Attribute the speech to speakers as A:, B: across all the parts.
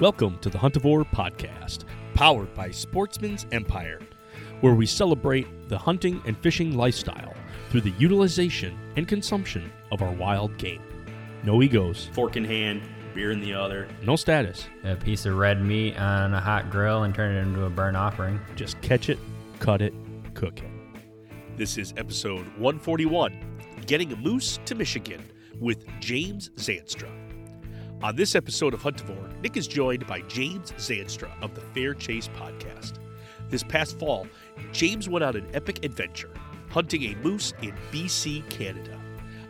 A: Welcome to the Huntavore Podcast, powered by Sportsman's Empire, where we celebrate the hunting and fishing lifestyle through the utilization and consumption of our wild game. No egos,
B: fork in hand, beer in the other.
A: no status.
C: a piece of red meat on a hot grill and turn it into a burnt offering.
A: Just catch it, cut it, cook it. This is episode 141 Getting a Moose to Michigan with James Zandstra. On this episode of Huntavore, Nick is joined by James Zandstra of the Fair Chase podcast. This past fall, James went on an epic adventure, hunting a moose in BC, Canada.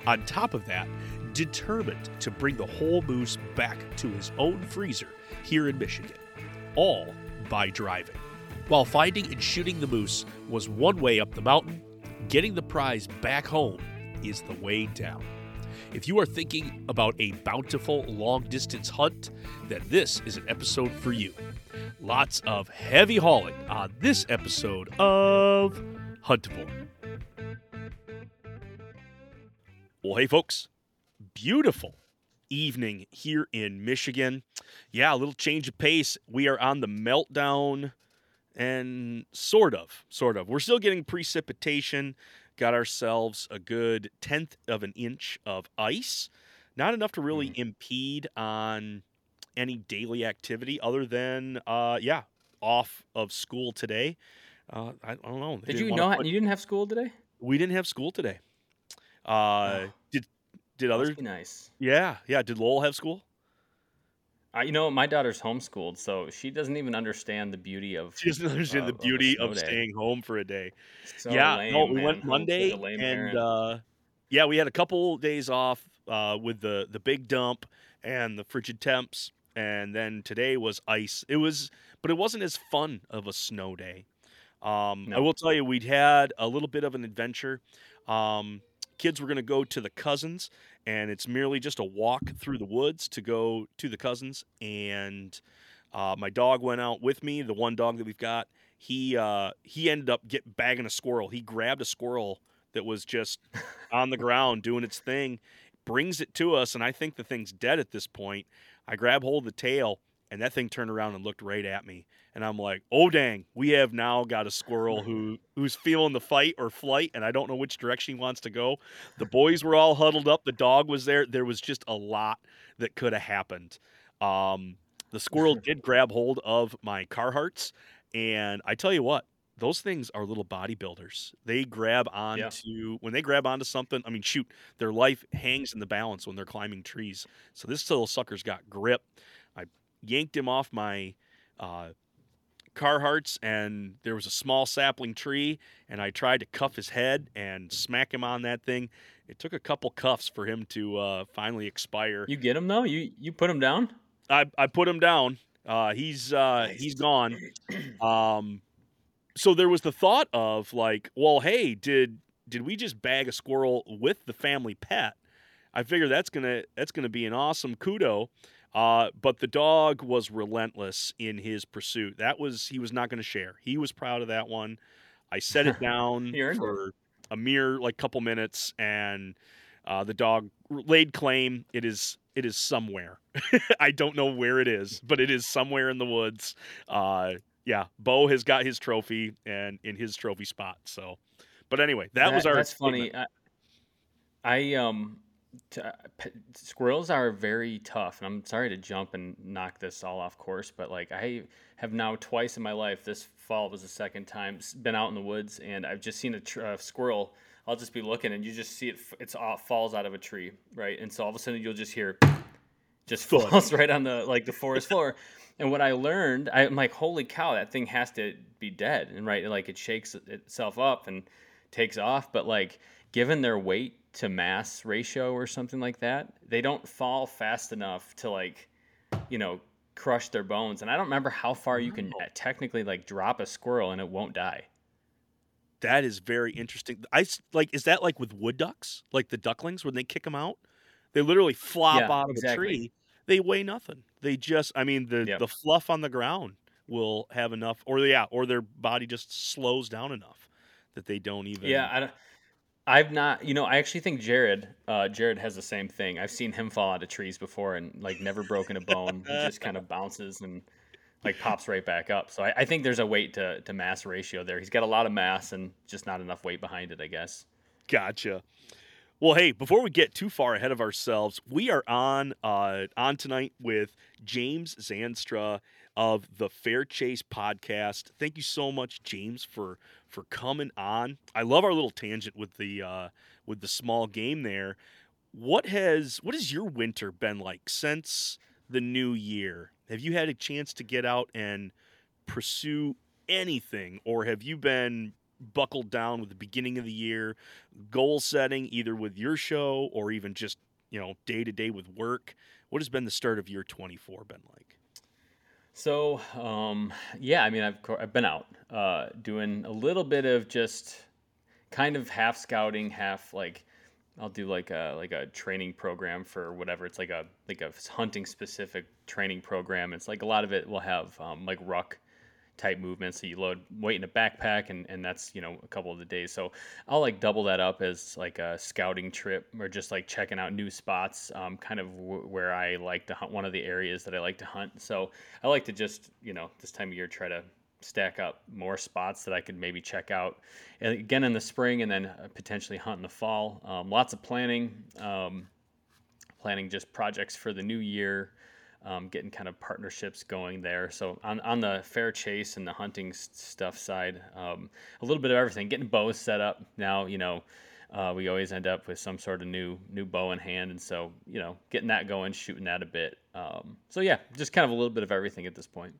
A: On top of that, determined to bring the whole moose back to his own freezer here in Michigan, all by driving. While finding and shooting the moose was one way up the mountain, getting the prize back home is the way down. If you are thinking about a bountiful long distance hunt, then this is an episode for you. Lots of heavy hauling on this episode of Huntavore. Well, hey, folks, beautiful evening here in Michigan. Yeah, a little change of pace. We are on the meltdown and sort of, sort of. We're still getting precipitation. Got ourselves a good tenth of an inch of ice. Not enough to really impede on any daily activity other than, uh, yeah, off of school today. Uh, I, I don't know. They
C: Did you know
A: put-
C: you didn't have school today?
A: we didn't have school today. Uh,
C: Oh.
A: did did others?
C: nice.
A: Yeah, yeah. Did Lowell have school?
C: Uh, you know, my daughter's homeschooled, so she doesn't even understand the beauty of.
A: She doesn't understand the
C: of- of
A: beauty of staying home for a day.
C: So
A: yeah,
C: lame,
A: no, we
C: man.
A: went Monday, and uh, yeah, we had a couple days off uh, with the the big dump and the frigid temps, and then today was ice. It was, but it wasn't as fun of a snow day. Um, I will tell you, we'd had a little bit of an adventure. Um, kids were going to go to the cousins, and it's merely just a walk through the woods to go to the cousins. And uh, my dog went out with me. The one dog that we've got, he uh, he ended up get bagging a squirrel. He grabbed a squirrel that was just on the ground doing its thing, brings it to us, and I think the thing's dead at this point. I grab hold of the tail, and that thing turned around and looked right at me. And I'm like, "Oh dang, we have now got a squirrel who who's feeling the fight or flight, and I don't know which direction he wants to go." The boys were all huddled up. The dog was there. There was just a lot that could have happened. Um, the squirrel did grab hold of my Carhartts, and I tell you what, those things are little bodybuilders. They grab onto when they grab onto something. I mean, shoot, their life hangs in the balance when they're climbing trees. So this little sucker's got grip. I yanked him off my uh, Carhartts, and there was a small sapling tree, and I tried to cuff his head and smack him on that thing. It took a couple cuffs for him to uh, finally expire.
C: you get him though. You you put him down.
A: I, I put him down. Uh, he's uh, he's gone. Um, so there was the thought of like, well, hey, did did we just bag a squirrel with the family pet? I figure that's gonna that's gonna be an awesome kudo. Uh, but the dog was relentless in his pursuit. That was he was not going to share. He was proud of that one. I set it down
C: it.
A: for a mere like couple minutes, and uh, the dog laid claim. It is it is somewhere. I don't know where it is, but it is somewhere in the woods. Uh, yeah, Bo has got his trophy and in his trophy spot. So, but anyway, that, was our.
C: That's
A: excitement.
C: funny. I, I um, t- uh, squirrels are very tough, and I'm sorry to jump and knock this all off course, but like I have now twice in my life. This fall was the second time been out in the woods, and I've just seen a tr- uh, squirrel. I'll just be looking, and you just see it. f- It's off, falls out of a tree, right? And so all of a sudden you'll just hear, just falls right on the like the forest floor. And what I learned, I'm like, holy cow, that thing has to be dead, and right, like it shakes itself up and takes off, but like given their weight to mass ratio or something like that, they don't fall fast enough to like, you know, crush their bones. And I don't remember how far you can technically like drop a squirrel and it won't die.
A: That is very interesting. I like is that like with wood ducks, like the ducklings when they kick them out, they literally flop
C: Yeah,
A: out of
C: exactly.
A: the tree. They weigh nothing. They just, I mean, the
C: Yep.
A: the fluff on the ground will have enough, or yeah, or their body just slows down enough that they don't even.
C: Yeah, I don't, I've not, you know, I actually think Jared, uh, Jared has the same thing. I've seen him fall out of trees before and like never broken a bone. he just kind of bounces and like pops right back up. So I, I think there's a weight to, to mass ratio there. He's got a lot of mass and just not enough weight behind it, I guess.
A: Gotcha. Well, hey, before we get too far ahead of ourselves, we are on uh, on tonight with James Zandstra of the Fair Chase podcast. Thank you so much, James, for for coming on. I love our little tangent with the uh, with the small game there. What has what has your winter been like since the new year? Have you had a chance to get out and pursue anything, or have you been buckled down with the beginning of the year, goal setting, either with your show or even just you know day to day with work? What has been the start of year twenty four been like?
C: So, um, yeah, I mean, I've, I've been out uh, doing a little bit of just kind of half scouting, half like I'll do like a like a training program for whatever. It's like a like a hunting specific training program. It's like a lot of it will have um, like ruck type movements. So you load weight in a backpack, and and that's you know a couple of the days. So I'll like double that up as like a scouting trip or just like checking out new spots, um, kind of w- where I like to hunt. One of the areas that I like to hunt. So I like to just you know this time of year try to stack up more spots that I could maybe check out and again in the spring and then uh, potentially hunt in the fall. Um, lots of planning, um, planning just projects for the new year, um, getting kind of partnerships going there. So on, on the fair chase and the hunting stuff side, um, a little bit of everything. Getting bows set up now, you know. Uh, we always end up with some sort of new new bow in hand, and so you know, getting that going, shooting that a bit. Um, so yeah, just kind of a little bit of everything at this point.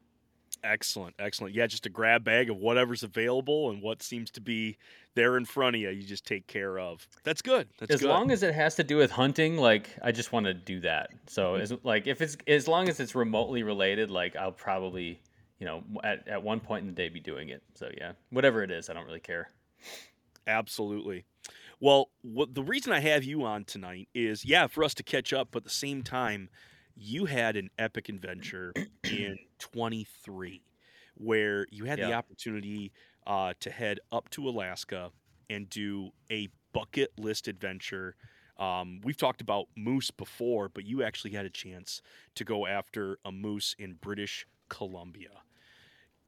A: Excellent, excellent. Yeah, just a grab bag of whatever's available and what seems to be there in front of you. You just take care of. That's good. That's
C: as
A: good.
C: long as it has to do with hunting like i just want to do that so mm-hmm. as like if it's as long as it's remotely related like i'll probably you know at, at one point in the day be doing it so yeah whatever it is i don't really care
A: Absolutely. Well, what the reason I have you on tonight is yeah, for us to catch up, but at the same time, you had an epic adventure in 23 where you had the opportunity uh, to head up to Alaska and do a bucket list adventure. Um, we've talked about moose before, but you actually had a chance to go after a moose in British Columbia.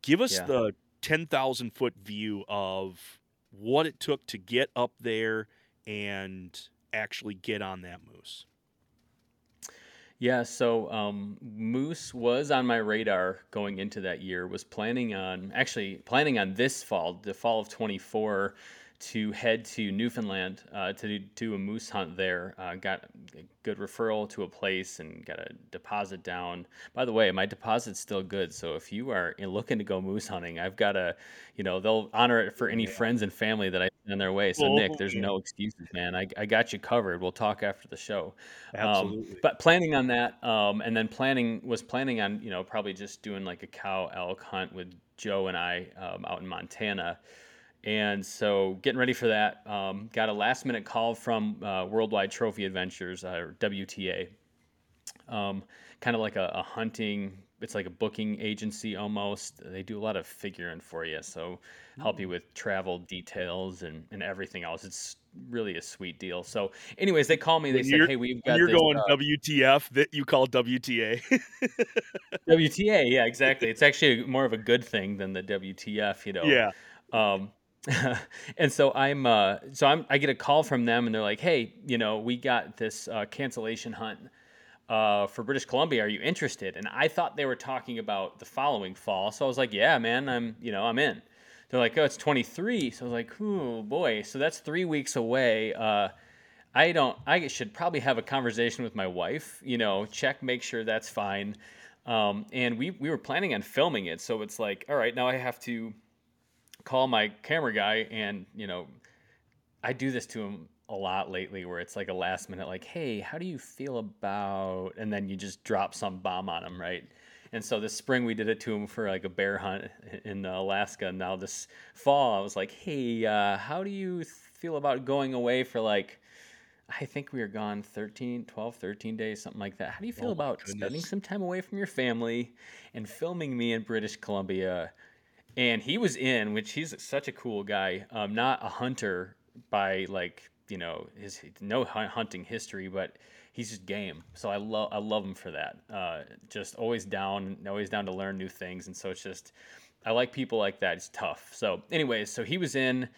A: Give us
C: Yeah.
A: the 10,000 foot view of what it took to get up there and actually get on that moose.
C: Yeah, so um, moose was on my radar going into that year. Was planning on actually planning on this fall, the fall of 24, to head to Newfoundland uh, to do, a moose hunt there. Uh, got a good referral to a place and got a deposit down. By the way, my deposit's still good, so if you are looking to go moose hunting, I've got a, you know, they'll honor it for any friends and family that I send their way. So
A: Oh,
C: Nick, there's no excuses, man. I, I got you covered. We'll talk after the show. Um,
A: Absolutely.
C: but planning on that, um, and then planning was planning on you know probably just doing like a cow elk hunt with Joe and I um, out in Montana, and so getting ready for that. Um, got a last minute call from uh, Worldwide Trophy Adventures uh, or WTA, um, kind of like a, a hunting. It's like a booking agency almost. They do a lot of figuring for you, so help you with travel details and, and everything else. It's really a sweet deal. So, anyways, they call me. They
A: When
C: said, "Hey, we've got
A: you're
C: this,
A: going
C: uh,
A: WTF that you call WTA.
C: WTA, yeah, exactly. It's actually more of a good thing than the WTF, you know.
A: yeah.
C: Um, and so I'm, uh, so I'm, I get a call from them, and they're like, "Hey, you know, we got this uh, cancellation hunt uh, for British Columbia. Are you interested?" And I thought they were talking about the following fall, so I was like, "Yeah, man, I'm, you know, I'm in." They're like, "Oh, it's 23," so I was like, "Oh boy, so that's three weeks away." Uh, I don't. I should probably have a conversation with my wife. You know, check, make sure that's fine. Um, and we we were planning on filming it, so it's like, all right, now I have to call my camera guy and you know I do this to him a lot lately where it's like a last minute like hey how do you feel about and then you just drop some bomb on them right? And so this spring we did it to him for like a bear hunt in alaska. And now this fall i was like hey uh, how do you feel about going away for like i think we were gone 13 12 13 days something like that. How do you feel
A: Oh
C: about
A: goodness.
C: spending some time away from your family and filming me in british columbia? And he was in which he's such a cool guy um, not a hunter by like you know his no hunting history but he's just game. So i love i love him for that. Uh, just always down always down to learn new things. And so it's just i like people like that. It's tough. So anyways so he was in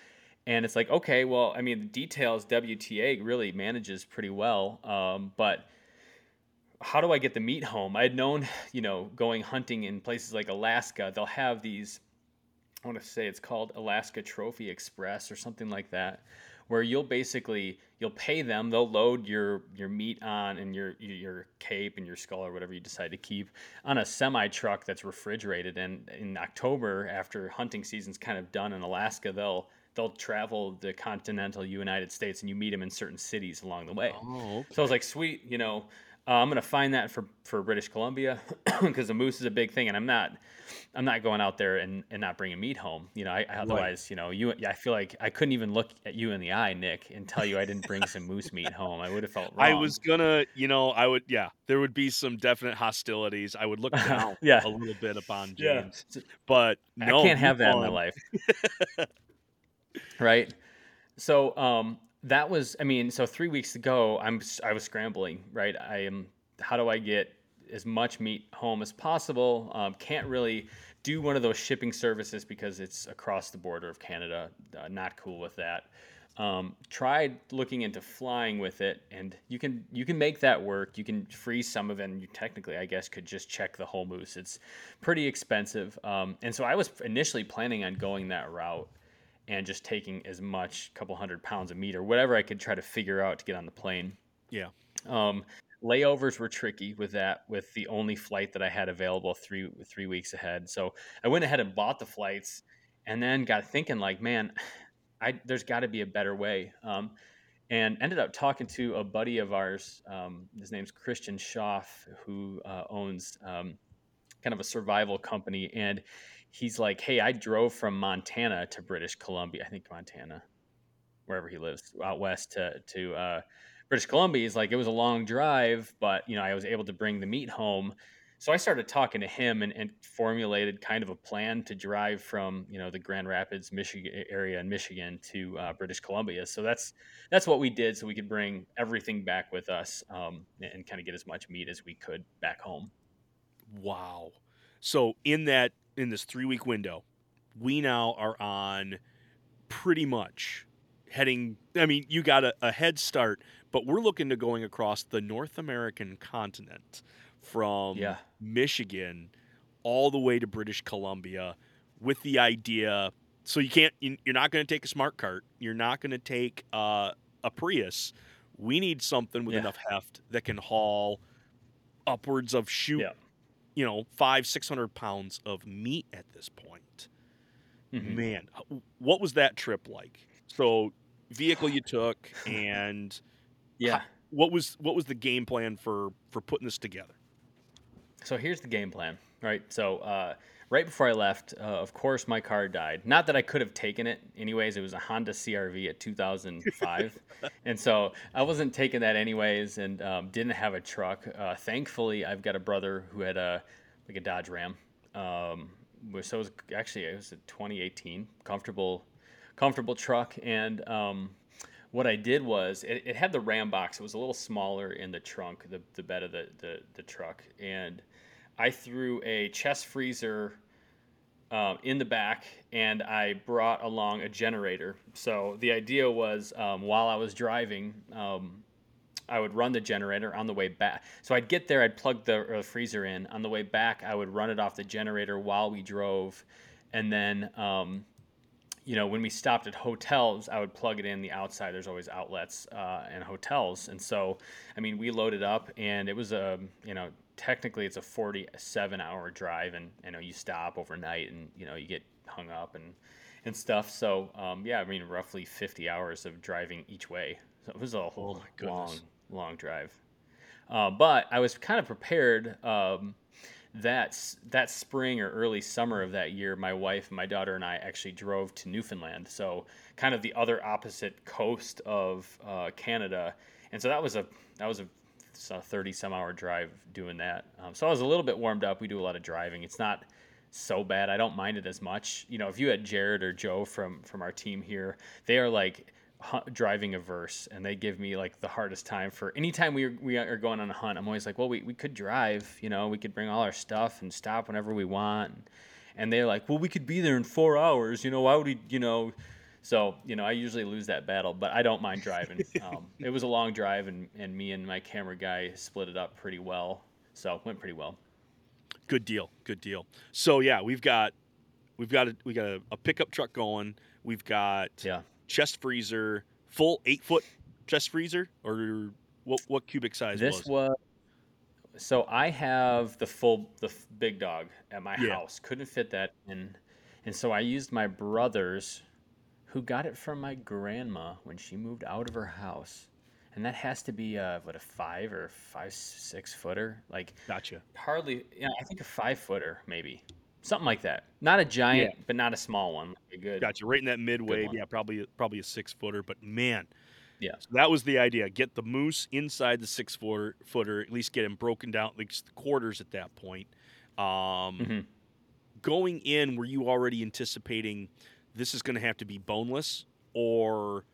C: and it's like okay well i mean the details wta really manages pretty well. Um, but how do I get the meat home? I had known, you know, going hunting in places like Alaska, they'll have these, I want to say it's called Alaska Trophy Express or something like that, where you'll basically you'll pay them, they'll load your your meat on and your your cape and your skull or whatever you decide to keep on a semi truck that's refrigerated. And in October, after hunting season's kind of done in Alaska, they'll they'll travel the continental United States and you meet them in certain cities along the way.
A: Oh,
C: So I was like, sweet, you know, uh, I'm gonna find that for for British Columbia because the moose is a big thing, and I'm not, I'm not going out there and, and not bringing meat home. You know, I, otherwise, you know, you, I feel like I couldn't even look at you in the eye, Nick, and tell you I didn't bring some moose meat home. I would have felt wrong.
A: I was gonna, you know, I would, yeah, there would be some definite hostilities. I would look down
C: Yeah.
A: a little bit upon
C: Yeah.
A: James, but no,
C: I can't have that in my life. right. So um, that was, I mean, so three weeks ago, I'm I was scrambling. Right. I am. How do I get as much meat home as possible? Um, can't really do one of those shipping services because it's across the border of Canada. Uh, not cool with that. Um, tried looking into flying with it, and you can you can make that work. You can freeze some of it, and you technically, I guess, could just check the whole moose. It's pretty expensive, um, and so I was initially planning on going that route and just taking as much, couple hundred pounds of meat or whatever I could try to figure out to get on the plane.
A: Yeah.
C: Um, layovers were tricky with that, with the only flight that I had available three three weeks ahead. So I went ahead and bought the flights, and then got thinking like, man, I there's got to be a better way. Um, and ended up talking to a buddy of ours. Um, his name's Christian Schaff, who uh, owns um, kind of a survival company, and he's like, "Hey, I drove from Montana to British Columbia. I think Montana, wherever he lives, out west to to uh, British Columbia. He's like, it was a long drive, but you know, I was able to bring the meat home. So I started talking to him and, and formulated kind of a plan to drive from you know the Grand Rapids, Michigan area in Michigan to uh, British Columbia. So that's that's what we did, so we could bring everything back with us um, and, and kind of get as much meat as we could back home.
A: Wow. So in that in this three week window, we now are on pretty much heading. I mean, you got a, a head start, but we're looking to going across the North American continent from
C: Yeah.
A: Michigan all the way to British Columbia with the idea. So you can't. you- You're not going to take a smart cart. You're not going to take uh, a Prius. We need something with
C: Yeah.
A: enough heft that can haul upwards of shoot
C: Yeah.
A: You know, five, six hundred pounds of meat at this point.
C: Mhm.
A: Man, what was that trip like? So, vehicle you took, and
C: Yeah.
A: what was what was the game plan for for putting this together?
C: So here's the game plan, right? So uh, right before I left, uh, of course, my car died. Not that I could have taken it, anyways. It was a Honda CRV at 2005, and so I wasn't taking that anyways, and um, didn't have a truck. Uh, thankfully, I've got a brother who had a like a Dodge Ram. Um, which- so it was actually it was a 2018 comfortable, comfortable truck, and um, what I did was it, it had the ram box. It was a little smaller in the trunk, the, the bed of the, the, the truck. And I threw a chest freezer um, in the back and I brought along a generator. So the idea was um, while I was driving, um, I would run the generator on the way back. So I'd get there, I'd plug the uh, freezer in. On the way back, I would run it off the generator while we drove. And then um, you know, when we stopped at hotels, I would plug it in the outside. There's always outlets uh, and hotels, and so I mean, we loaded up, and it was a you know, technically it's a 47 hour drive, and you know, you stop overnight, and you know, you get hung up, and and stuff. So um, yeah, I mean, roughly 50 hours of driving each way. So it was a whole
A: Oh
C: long, long drive. Uh, but I was kind of prepared. Um, that s- that spring or early summer of that year, my wife, my daughter, and I actually drove to Newfoundland. So kind of the other opposite coast of uh, Canada, and so that was a that was a so 30 some hour drive doing that. Um, so I was a little bit warmed up. We do a lot of driving. It's not so bad. I don't mind it as much. You know, if you had Jared or Joe from from our team here, they are like driving averse, and they give me like the hardest time for anytime we are, we are going on a hunt. I'm always like, well, we, we could drive. You know, we could bring all our stuff and stop whenever we want. And they're like, well, we could be there in four hours. You know, why would we? You know. So, you know, I usually lose that battle, but I don't mind driving. Um, it was a long drive, and, and me and my camera guy split it up pretty well. So, it went pretty well.
A: Good deal. Good deal. So yeah, we've got we've got a, we got a, a pickup truck going. We've got
C: Yeah.
A: Chest freezer, full eight foot chest freezer, or what what cubic size
C: This
A: was?
C: was so I have the full the big dog at my
A: Yeah.
C: house. Couldn't fit that in, and so I used my brother's, who got it from my grandma when she moved out of her house, and that has to be a what a five or five six footer, like
A: Gotcha.
C: hardly. Yeah, I think a five footer maybe, something like that. Not a giant, but not a small one. Like a good.
A: Gotcha. Right in that midway. Yeah, probably probably a six footer. But man,
C: Yeah.
A: so that was the idea. Get the moose inside the six footer footer. At least get him broken down, at least the quarters at that point. Um,
C: Mhm.
A: Going in, were you already anticipating this is going to have to be boneless, or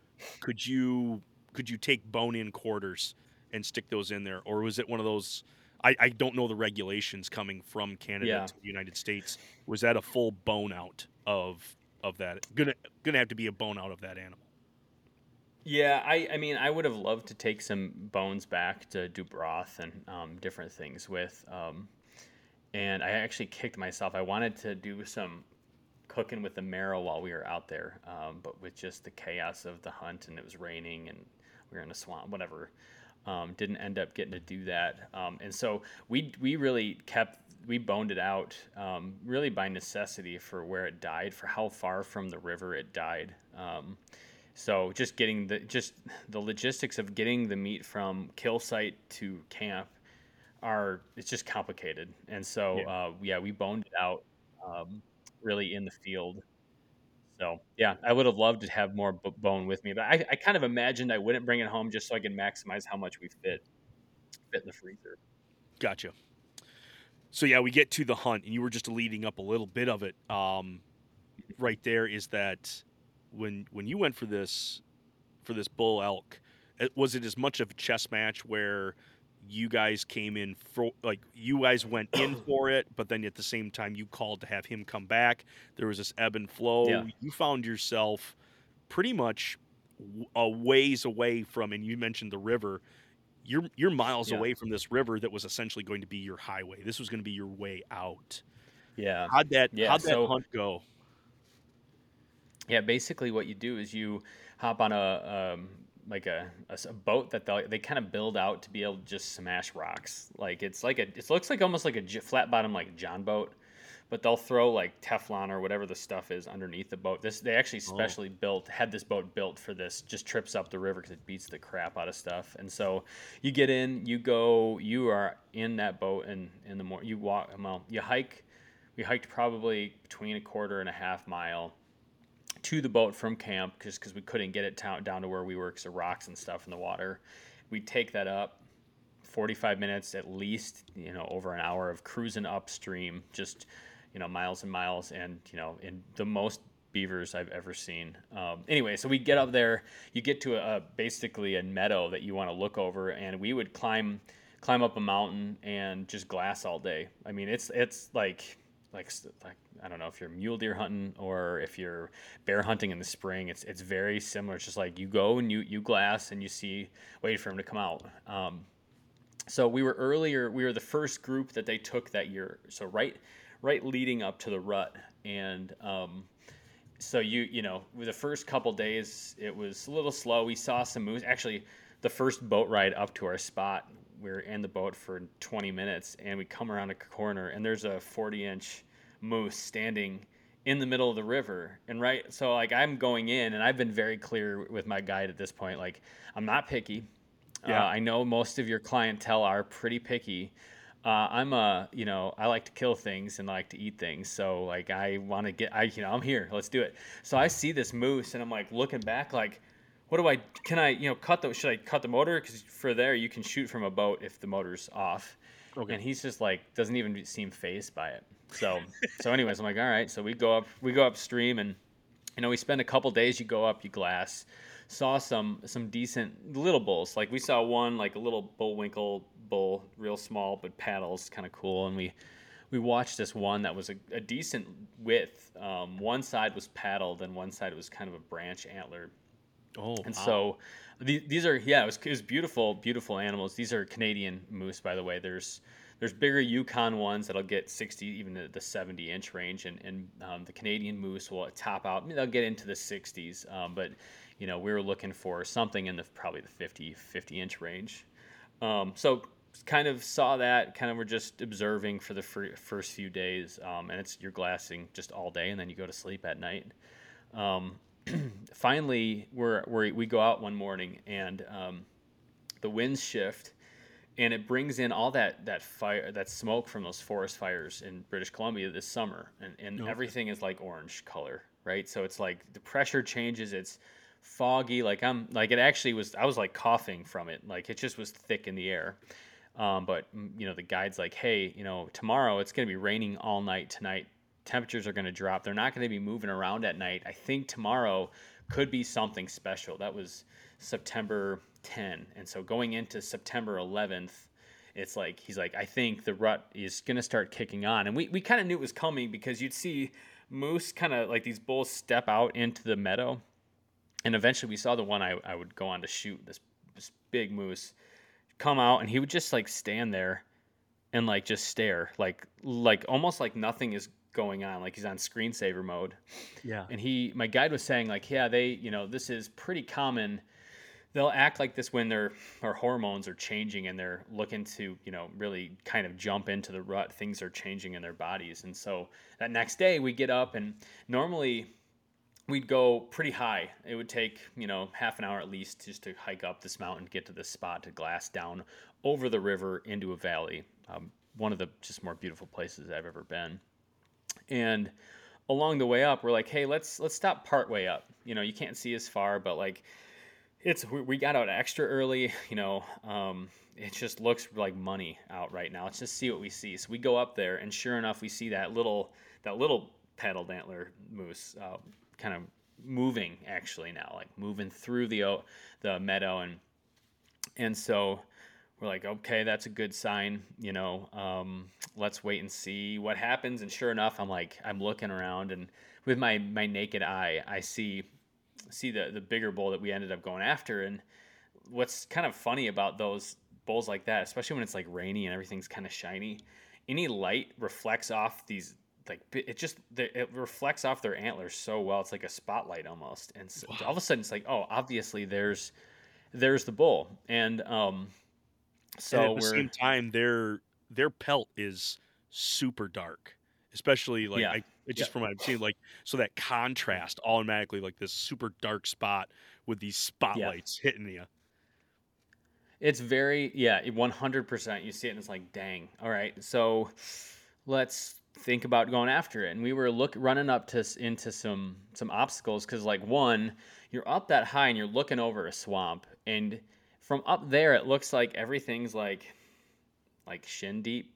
A: could you could you take bone in quarters and stick those in there, or was it one of those? I, I don't know the regulations coming from Canada
C: Yeah.
A: to the United States. Was that a full bone out of of that? Gonna gonna have to be a bone out of that animal.
C: Yeah, I, I mean, I would have loved to take some bones back to do broth and um, different things with. Um, and I actually kicked myself. I wanted to do some cooking with the marrow while we were out there, um, but with just the chaos of the hunt and it was raining and we were in a swamp, whatever. Um, didn't end up getting to do that. Um, and so we we really kept we boned it out um, really by necessity for where it died, for how far from the river it died. Um, so just getting the just the logistics of getting the meat from kill site to camp are it's just complicated. And so
A: Yeah.
C: uh, yeah, we boned it out um, really in the field. So yeah, I would have loved to have more b- bone with me, but I, I kind of imagined I wouldn't bring it home just so I could maximize how much we fit fit in the freezer.
A: Gotcha. So yeah, we get to the hunt, and you were just leading up a little bit of it. Um, right there is that when when you went for this for this bull elk, it, was it as much of a chess match where you guys came in for like you guys went in for it, but then at the same time you called to have him come back. There was this ebb and flow.
C: Yeah.
A: You found yourself pretty much a ways away from, and you mentioned the river. You're you're miles
C: Yeah.
A: away from this river that was essentially going to be your highway. This was going to be your way out.
C: Yeah.
A: How'd that
C: Yeah,
A: how'd that
C: so-
A: hunt go?
C: Yeah, basically what you do is you hop on a um, like a a boat that they they kind of build out to be able to just smash rocks. Like it's like a it looks like almost like a j- flat bottom like John boat, but they'll throw like Teflon or whatever the stuff is underneath the boat. This they actually
A: Oh.
C: specially built had this boat built for this. Just trips up the river because it beats the crap out of stuff. And so you get in, you go, you are in that boat, and in the morning you walk. Well, you hike. We hiked probably between a quarter and a half mile to the boat from camp just because we couldn't get it down, down to where we were because of rocks and stuff in the water. We take that up 45 minutes at least, you know, over an hour of cruising upstream, just, you know, miles and miles and, you know, in the most beavers I've ever seen. Um, anyway, so we get up there, you get to a, a basically a meadow that you want to look over and we would climb climb up a mountain and just glass all day. I mean, it's it's like like like I don't know if you're mule deer hunting or if you're bear hunting in the spring. It's it's very similar. It's just like you go and you you glass and you see wait for him to come out. Um, so we were earlier. We were the first group that they took that year. So right right leading up to the rut and. Um, so you you know the first couple days it was a little slow we saw some moose actually the first boat ride up to our spot we were in the boat for 20 minutes and we come around a corner and there's a 40 inch moose standing in the middle of the river. And right, so like I'm going in, and I've been very clear with my guide at this point. Like I'm not picky.
A: Yeah.
C: Uh, I know most of your clientele are pretty picky. Uh, I'm a, you know, I like to kill things and I like to eat things. So like, I want to get, I, you know, I'm here. Let's do it. So I see this moose and I'm like looking back, like, what do I? Can I, you know, cut the? Should I cut the motor? Because for there, you can shoot from a boat if the motor's off.
A: Okay.
C: And he's just like doesn't even seem phased by it. So, so anyways, I'm like, all right. So we go up, we go upstream, and you know, we spend a couple days. You go up, you glass. Saw some some decent little bulls. Like we saw one, like a little bullwinkle bull, real small but paddles, kind of cool. And we we watched this one that was a, a decent width. Um, one side was paddled, and one side was kind of a branch antler
A: Oh,
C: and
A: wow.
C: so the, these are yeah, it was, it was beautiful, beautiful animals. These are Canadian moose, by the way. There's there's bigger Yukon ones that'll get 60, even the, the 70 inch range, and and um, the Canadian moose will top out. I mean, they'll get into the 60s, um, but you know we were looking for something in the probably the 50 50 inch range. Um, so kind of saw that, kind of were just observing for the fir- first few days, um, and it's you're glassing just all day, and then you go to sleep at night. Um, finally, we're, we're, we go out one morning and um, the winds shift, and it brings in all that that fire, that smoke from those forest fires in British Columbia this summer, and, and
A: Okay.
C: everything is like orange color, right? So it's like the pressure changes. It's foggy. Like I'm like it actually was. I was like coughing from it. Like it just was thick in the air. Um, but mm, you know the guide's like, hey, you know tomorrow it's going to be raining all night tonight. Temperatures are going to drop. They're not going to be moving around at night. I think tomorrow could be something special. That was September 10, and so going into September 11th, it's like he's like, I think the rut is going to start kicking on, and we we kind of knew it was coming because you'd see moose kind of like these bulls step out into the meadow, and eventually we saw the one I, I would go on to shoot this this big moose come out and he would just like stand there and like just stare like like almost like nothing is going on like he's on screensaver mode.
A: Yeah.
C: and he my guide was saying like yeah they you know this is pretty common. They'll act like this when their their hormones are changing and they're looking to you know really kind of jump into the rut. Things are changing in their bodies. And so that next day we get up and normally we'd go pretty high. It would take you know half an hour at least just to hike up this mountain get to this spot to glass down over the river into a valley. Um, one of the just more beautiful places i've ever been and along the way up we're like hey let's let's stop part way up. You know you can't see as far but like it's we, got out extra early you know um, it just looks like money out right now. Let's just see what we see. So we go up there and sure enough we see that little that little paddled antler moose uh, kind of moving actually now like moving through the the meadow. And and so we're like okay that's a good sign you know um, let's wait and see what happens. And sure enough i'm like i'm looking around and with my my naked eye i see see the the bigger bull that we ended up going after. And what's kind of funny about those bulls like that especially when it's like rainy and everything's kind of shiny any light reflects off these like it just it reflects off their antlers so well it's like a spotlight almost. And so all of a sudden it's like oh obviously there's there's the bull and um so
A: and at the same time, their their pelt is super dark, especially like
C: Yeah.
A: I, it just from what I've seen, like so that contrast automatically like this super dark spot with these spotlights hitting you.
C: It's very yeah, one hundred percent. You see it and it's like, dang. All right, so let's think about going after it. And we were look running up to into some some obstacles because like one, you're up that high and you're looking over a swamp, and from up there it looks like everything's like like shin deep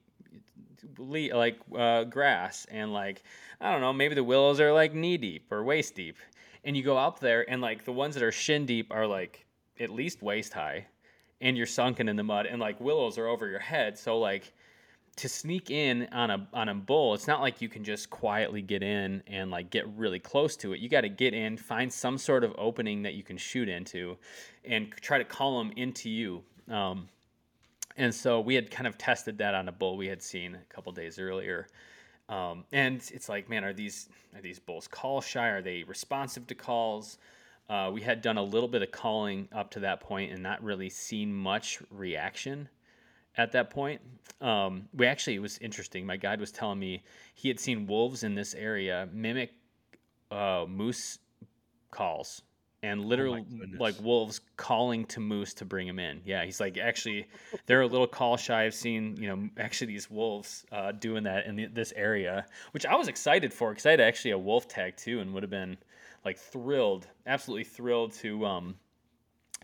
C: like uh, grass and like I don't know, maybe the willows are like knee deep or waist deep. And you go up there and like the ones that are shin deep are like at least waist high and you're sunken in the mud and like willows are over your head. So like to sneak in on a on a bull, it's not like you can just quietly get in and like get really close to it. You got to get in, find some sort of opening that you can shoot into, and try to call them into you. Um, and so we had kind of tested that on a bull we had seen a couple days earlier. Um, and it's like, man, are these are these bulls call shy? Are they responsive to calls? Uh, we had done a little bit of calling up to that point and not really seen much reaction. At that point. Um, we actually, it was interesting. My guide was telling me he had seen wolves in this area mimic uh, moose calls and literally
A: goodness.
C: like wolves calling to moose to bring him in. Yeah, he's like actually they're a little call shy. I've seen you know actually these wolves uh, doing that in the, this area, which I was excited for because I had actually a wolf tag too and would have been like thrilled, absolutely thrilled to um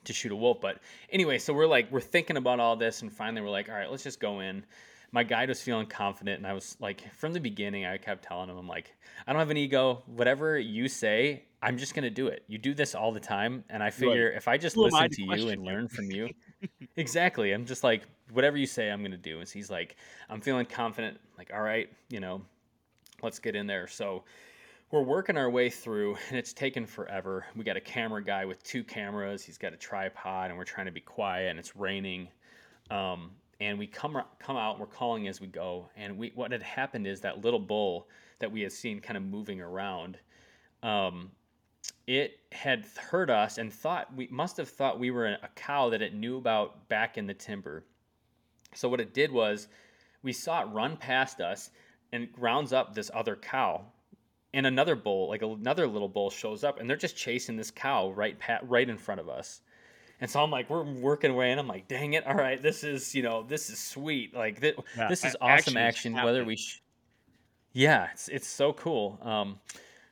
C: to shoot a wolf. But anyway, so we're like we're thinking about all this and finally we're like, all right, let's just go in. My guide was feeling confident and I was like from the beginning I kept telling him I'm like, I don't have an ego. Whatever you say, I'm just gonna do it. You do this all the time, and I figure if I just
A: Who
C: listen
A: to
C: to you and learn from you, exactly. I'm just like whatever you say, I'm gonna do. And so he's like, I'm feeling confident. like, all right, you know, let's get in there. So we're working our way through, and it's taken forever. We got a camera guy with two cameras. He's got a tripod, and we're trying to be quiet, and it's raining. Um, and we come come out, we're calling as we go. And we what had happened is that little bull that we had seen kind of moving around. Um, it had heard us and thought we must have thought we were a cow that it knew about back in the timber. So what it did was we saw it run past us and rounds up this other cow. And another bull, like another little bull, shows up, and they're just chasing this cow right pat right in front of us. And so I'm like, we're working away, and I'm like, dang it, all right, this is you know, this is sweet, like th-
A: Yeah,
C: this is awesome
A: action.
C: Whether we, sh- yeah, it's it's so cool. Um,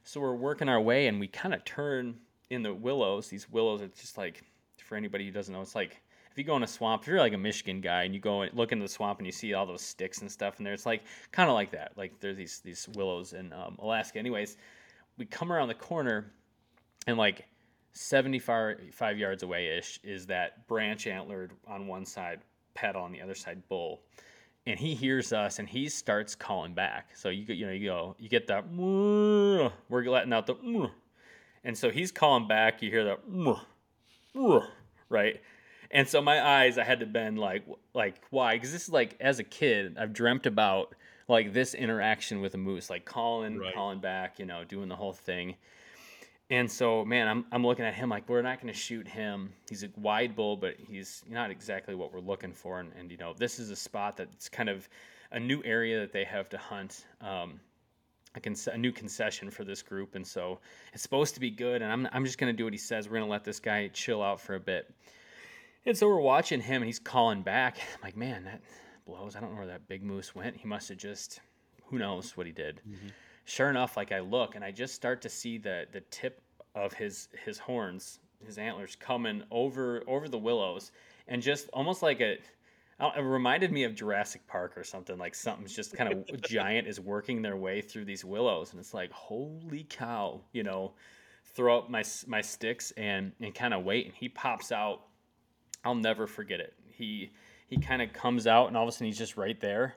C: so we're working our way, and we kind of turn in the willows. These willows, it's just like for anybody who doesn't know, it's like if you go in a swamp, if you're like a Michigan guy and you go and look into the swamp and you see all those sticks and stuff in there, it's like kind of like that. Like there's these these willows in um, Alaska. Anyways, we come around the corner, and like 75 yards away ish is that branch antlered on one side, paddle on the other side bull and he hears us and he starts calling back. So you you know, you go, you get that, we're letting out the, and so he's calling back. You hear that, right? And so my eyes, I had to bend like, like why? Because this is like, as a kid, I've dreamt about like this interaction with a moose, like calling,
A: Right.
C: calling back, you know, doing the whole thing. And so, man, I'm, I'm looking at him like we're not going to shoot him. He's a wide bull, but he's not exactly what we're looking for. And, and you know, this is a spot that's kind of a new area that they have to hunt. Um, a, con- a new concession for this group, and so it's supposed to be good. And I'm, I'm just going to do what he says. We're going to let this guy chill out for a bit. And so we're watching him, and he's calling back. I'm like, man, that blows. I don't know where that big moose went. He must have just, who knows what he did mm-hmm. sure enough, like I look and I just start to see the the tip of his his horns, his antlers coming over over the willows, and just almost like a. It reminded me of Jurassic Park or something like something's just kind of giant is working their way through these willows, and it's like holy cow, you know. Throw up my my sticks and and kind of wait, and he pops out. I'll never forget it. He he kind of comes out, and all of a sudden he's just right there,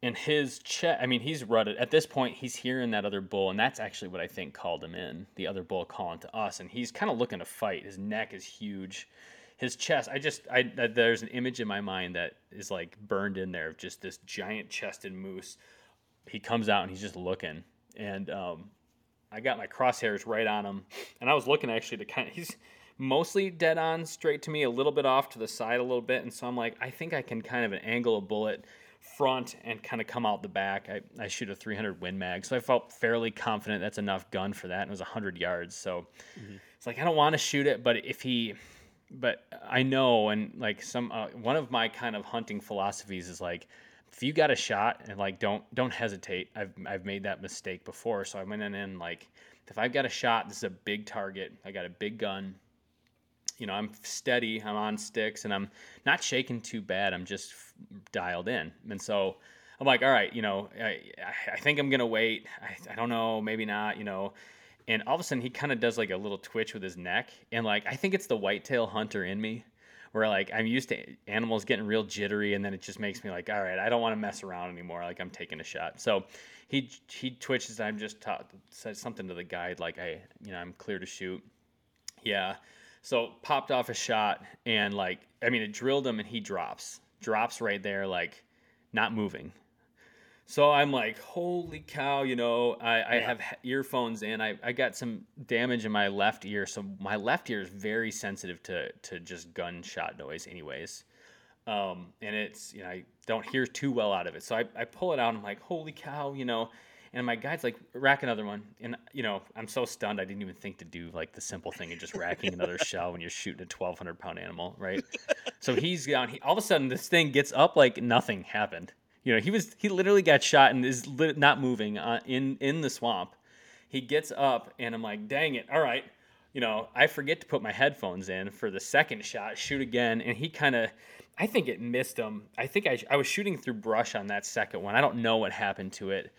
C: and his chest i mean he's rutted. At this point he's hearing that other bull and that's actually what i think called him in the other bull calling to us. And he's kind of looking to fight. His neck is huge. His chest i just i there's an image in my mind that is like burned in there of just this giant chested moose. He comes out and he's just looking. And um i got my crosshairs right on him. And i was looking actually to kind of he's mostly dead on straight to me a little bit off to the side a little bit and so i'm like i think i can kind of angle a bullet front and kind of come out the back. I, I shoot a 300 Win Mag, so I felt fairly confident that's enough gun for that. And it was 100 yards, so it's like I don't want to shoot it, but if he, but I know, and like some uh, one of my kind of hunting philosophies is like, if you got a shot and like don't don't hesitate. I've I've made that mistake before, so I went in and like, if I've got a shot, this is a big target. I got a big gun you know, I'm steady, I'm on sticks, and I'm not shaking too bad. I'm just f- dialed in. And so I'm like, all right, you know, I, I- I think I'm going to wait. I, I don't know, maybe not, you know. And all of a sudden, he kind of does like a little twitch with his neck. And like, I think it's the whitetail hunter in me where like I'm used to animals getting real jittery. And then it just makes me like, all right, I don't want to mess around anymore. Like, I'm taking a shot. So he, he twitches. I'm just taught, said something to the guide, like, hey, you know, I'm clear to shoot. Yeah. So popped off a shot and like I mean it drilled him and he drops. Drops right there like not moving. So I'm like, holy cow, you know, I, I have earphones in. I, I got some damage in my left ear. So my left ear is very sensitive to, to just gunshot noise anyways. Um, and it's, you know, I don't hear too well out of it. So I, I pull it out and I'm like, holy cow, you know, and my guide's like, rack another one. And, you know, I'm so stunned. I didn't even think to do like the simple thing of just racking another shell when you're shooting a 1200 pound animal. Right. so he's down. He, all of a sudden this thing gets up like nothing happened. You know, he was, he literally got shot and is not moving uh, in, in the swamp. He gets up and I'm like, dang it. All right. You know, I forget to put my headphones in for the second shot, shoot again. And he kind of, I think it missed him. I think I, I was shooting through brush on that second one. I don't know what happened to it.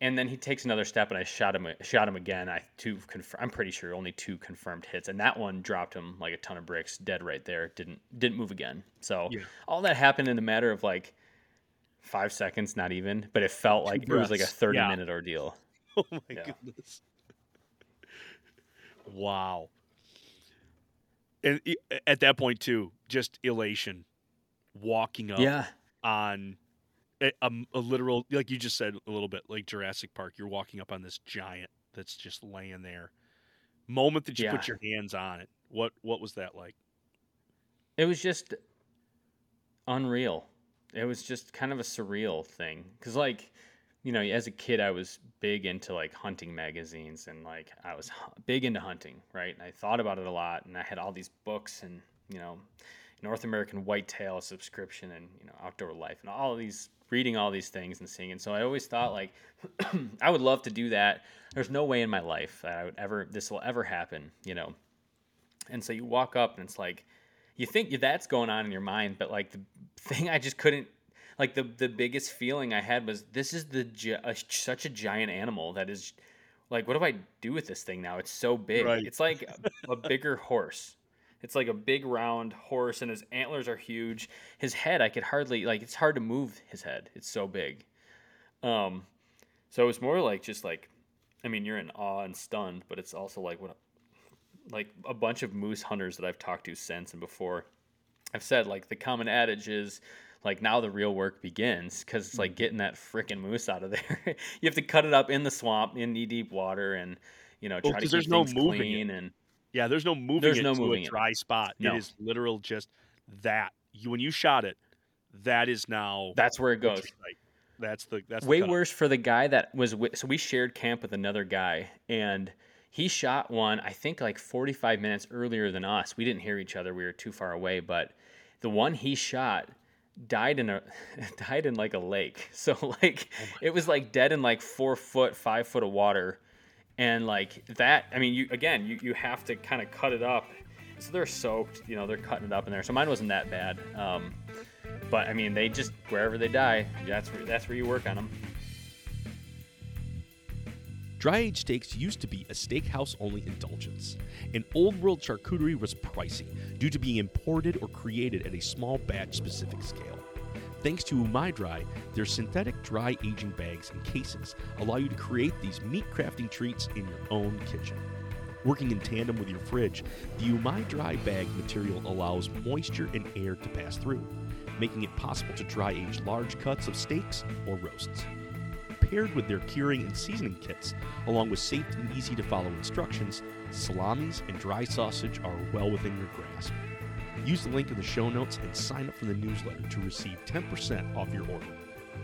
C: And then he takes another step, and I shot him. Shot him again. I two. Conf- I'm pretty sure only two confirmed hits, and that one dropped him like a ton of bricks, dead right there. Didn't didn't move again. So
A: Yeah.
C: all that happened in a matter of like five seconds, not even. But it felt like it was like a 30
A: Yeah.
C: minute ordeal.
A: Oh my
C: Yeah.
A: goodness. Wow. And at that point too, just elation, walking up
C: Yeah,
A: on a, a, a literal, like you just said a little bit, like Jurassic Park. You're walking up on this giant that's just laying there. Moment that you put your hands on it, what what was that like?
C: it was just unreal. It was just kind of a surreal thing because, like, you know, as a kid, I was big into like hunting magazines and like I was big into hunting, right? And I thought about it a lot, and I had all these books and you know, North American Whitetail subscription and you know, Outdoor Life and all of these reading all these things and seeing. And so I always thought like I would love to do that. There's no way in my life that I would ever this will ever happen, you know. And so you walk up and it's like you think that's going on in your mind, but like the thing I just couldn't like the the biggest feeling I had was this is the gi- a, such a giant animal that is like what do I do with this thing now? It's so big.
A: Right.
C: It's like a, a bigger horse. It's like a big round horse and his antlers are huge. His head I could hardly like it's hard to move his head. It's so big. Um so it's more like just like I mean you're in awe and stunned, but it's also like what like a bunch of moose hunters that I've talked to since and before I've said like the common adage is like now the real work begins because it's like getting that freaking moose out of there. you have to cut it up in the swamp in knee deep water and you know
A: Well,
C: try to
A: 'cause
C: keep
A: there's no
C: things
A: moving it.
C: clean and
A: Yeah, there's no moving
C: There's
A: it
C: no
A: to
C: moving
A: a
C: it.
A: dry spot.
C: No.
A: It is literal just that. You, when you shot it, that is now
C: that's where it goes.
A: like. That's the that's
C: way
A: cutoff.
C: worse for the guy that was with, so we shared camp with another guy and he shot one i think like 45 minutes earlier than us we didn't hear each other we were too far away but the one he shot died in a died in like a lake so like oh it was like dead in like four foot five foot of water and like that i mean you again you, you have to kind of cut it up. So they're soaked you know they're cutting it up in there. So mine wasn't that bad um, but i mean they just wherever they die that's where that's where you work on them
D: Dry aged steaks used to be a steakhouse only indulgence, and old world charcuterie was pricey due to being imported or created at a small batch specific scale. Thanks to Umai Dry, their synthetic dry aging bags and cases allow you to create these meat crafting treats in your own kitchen. Working in tandem with your fridge, the Umai Dry bag material allows moisture and air to pass through, making it possible to dry age large cuts of steaks or roasts paired with their curing and seasoning kits, along with safe and easy to follow instructions, salamis and dry sausage are well within your grasp. Use the link in the show notes and sign up for the newsletter to receive 10% off your order.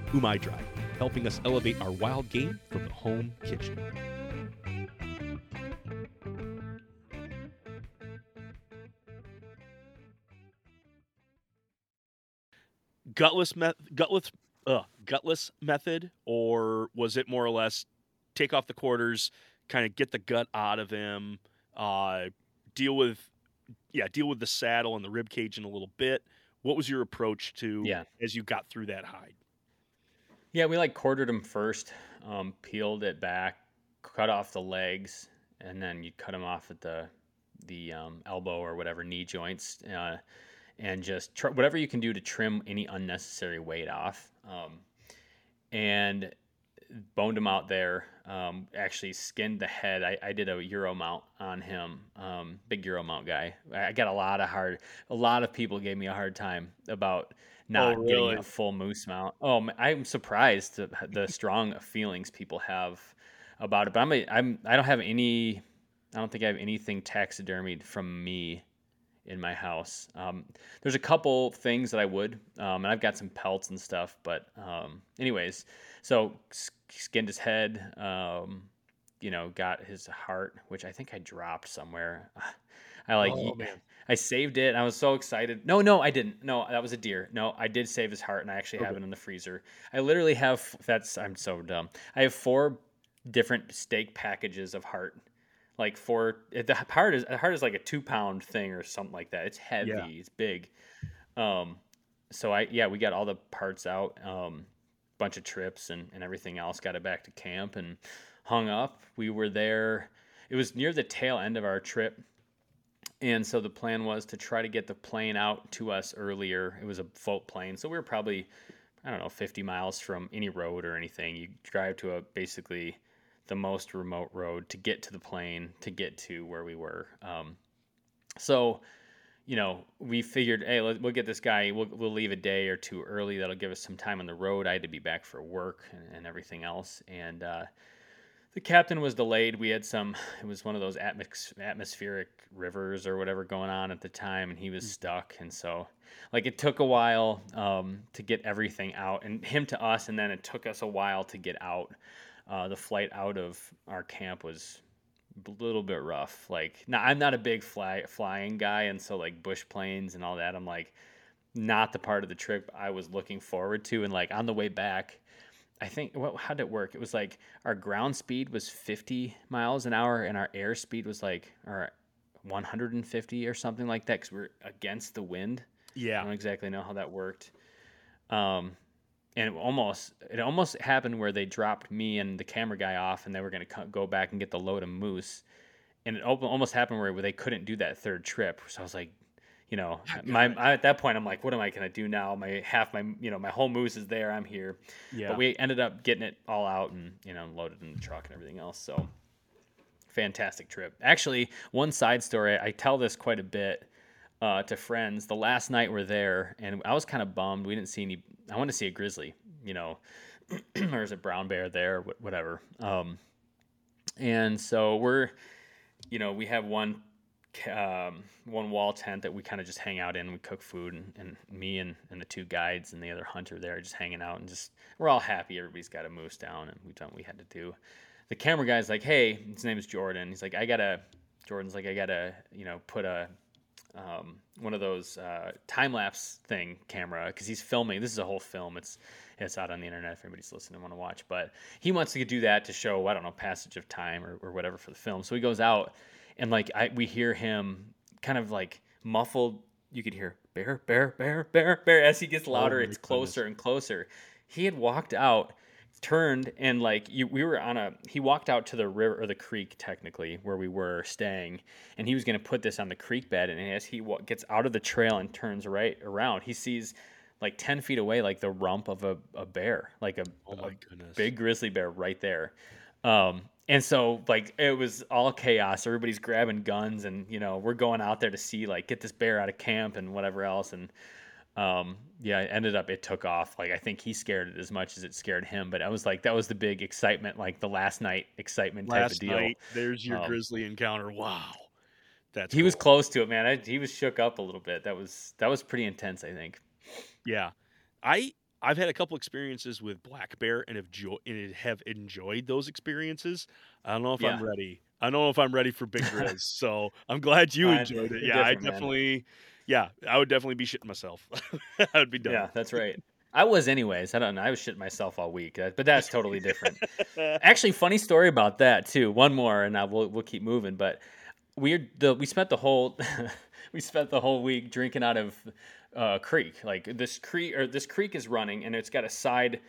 D: Umai Dry, helping us elevate our wild game from the home kitchen.
A: gutless met gutless uh, gutless method, or was it more or less take off the quarters, kind of get the gut out of him, uh, deal with yeah, deal with the saddle and the rib cage in a little bit. What was your approach to
C: Yeah.
A: as you got through that hide?
C: Yeah, we like quartered them first, um, peeled it back, cut off the legs, and then you cut them off at the the um, elbow or whatever knee joints, uh, and just tr- whatever you can do to trim any unnecessary weight off. Um, and boned him out there. Um, actually skinned the head. I, I did a Euro mount on him. Um, big Euro mount guy. I got a lot of hard. A lot of people gave me a hard time about not getting
A: really?
C: a full moose mount. Oh, I'm surprised the, the strong feelings people have about it. But I'm a, I'm I don't have any. I don't think I have anything taxidermied from me in my house. Um, there's a couple things that I would, um, and I've got some pelts and stuff. But um, anyways, so skinned his head. Um, you know, got his heart, which I think I dropped somewhere. I like.
A: Oh.
C: I saved it. I was so excited. No, no, I didn't. No, that was a deer. No, I did save his heart, and I actually have it in the freezer. I literally have. That's. I'm so dumb. I have four different steak packages of heart. Like four. The heart is the heart is like a two pound thing or something like that. It's heavy.
A: Yeah.
C: It's big. Um. So I yeah we got all the parts out. Um. Bunch of trips and and everything else. Got it back to camp and hung up. We were there. It was near the tail end of our trip and so the plan was to try to get the plane out to us earlier. It was a float plane, so we were probably, I don't know, 50 miles from any road or anything. You drive to a basically the most remote road to get to the plane to get to where we were. Um, so, you know, we figured, hey, let, we'll get this guy. We'll, we'll leave a day or two early. That'll give us some time on the road. I had to be back for work and, and everything else, and uh, the captain was delayed. We had some, it was one of those atmos- atmospheric rivers or whatever going on at the time, and he was stuck. And so, like, it took a while um, to get everything out, and him to us, and then it took us a while to get out. Uh, the flight out of our camp was a little bit rough. Like, now I'm not a big fly, flying guy, and so, like, bush planes and all that, I'm like, not the part of the trip I was looking forward to. And, like, on the way back, I think what how did it work? It was like our ground speed was 50 miles an hour and our air speed was like or 150 or something like that because we're against the wind.
A: Yeah, I
C: don't exactly know how that worked. Um, and it almost it almost happened where they dropped me and the camera guy off, and they were gonna co- go back and get the load of moose. And it al- almost happened where they couldn't do that third trip. So I was like, you know, oh, my I, at that point I'm like, what am I gonna do now? My half my you know my whole moose is there. I'm here.
A: Yeah.
C: But we ended up getting it all out and you know loaded in the truck and everything else. So fantastic trip. Actually, one side story I tell this quite a bit uh, to friends. The last night we're there, and I was kind of bummed. We didn't see any. I wanted to see a grizzly, you know, or is it brown bear there, wh- whatever. Um, and so we're, you know, we have one um, one wall tent that we kind of just hang out in. We cook food, and, and me and, and the two guides and the other hunter there just hanging out, and just we're all happy. Everybody's got a moose down, and we've done what we had to do. The camera guy's like, "Hey, his name is Jordan." He's like, "I gotta." Jordan's like, "I gotta, you know, put a um, one of those uh, time lapse thing camera because he's filming. This is a whole film. It's it's out on the internet if anybody's listening and want to watch. But he wants to do that to show I don't know passage of time or, or whatever for the film. So he goes out and like I we hear him kind of like muffled. You could hear bear, bear, bear, bear, bear as he gets louder.
A: my
C: it's closer and closer. He had walked out turned and like you, we were on a he walked out to the river or the creek technically where we were staying and he was going to put this on the creek bed and as he gets out of the trail and turns right around he sees like 10 feet away like the rump of a, a bear like a,
A: Oh
C: a big grizzly bear right there. Um and so like it was all chaos. Everybody's grabbing guns and you know we're going out there to see like get this bear out of camp and whatever else and um yeah it ended up it took off like i think he scared it as much as it scared him but i was like that was the big excitement like the last night excitement type of deal
A: night, there's your
C: Um,
A: grizzly encounter. Wow. That's
C: he was close to it man I, he was shook up a little bit that was that was pretty intense i think
A: Yeah, I I've had a couple experiences with black bear and have jo- and have enjoyed those experiences. I don't know if I'm ready. I don't know if I'm ready for big grizz. so I'm glad you enjoyed it. Yeah, I
C: definitely. man.
A: Yeah, I would definitely be shitting myself. I would be done.
C: yeah that's right i was anyways i don't know i was shitting myself all week but that's totally different Actually, funny story about that too. One more, and I will we'll keep moving. But we the we spent the whole we spent the whole week drinking out of uh, creek. Like this creek or this creek is running, and it's got a side,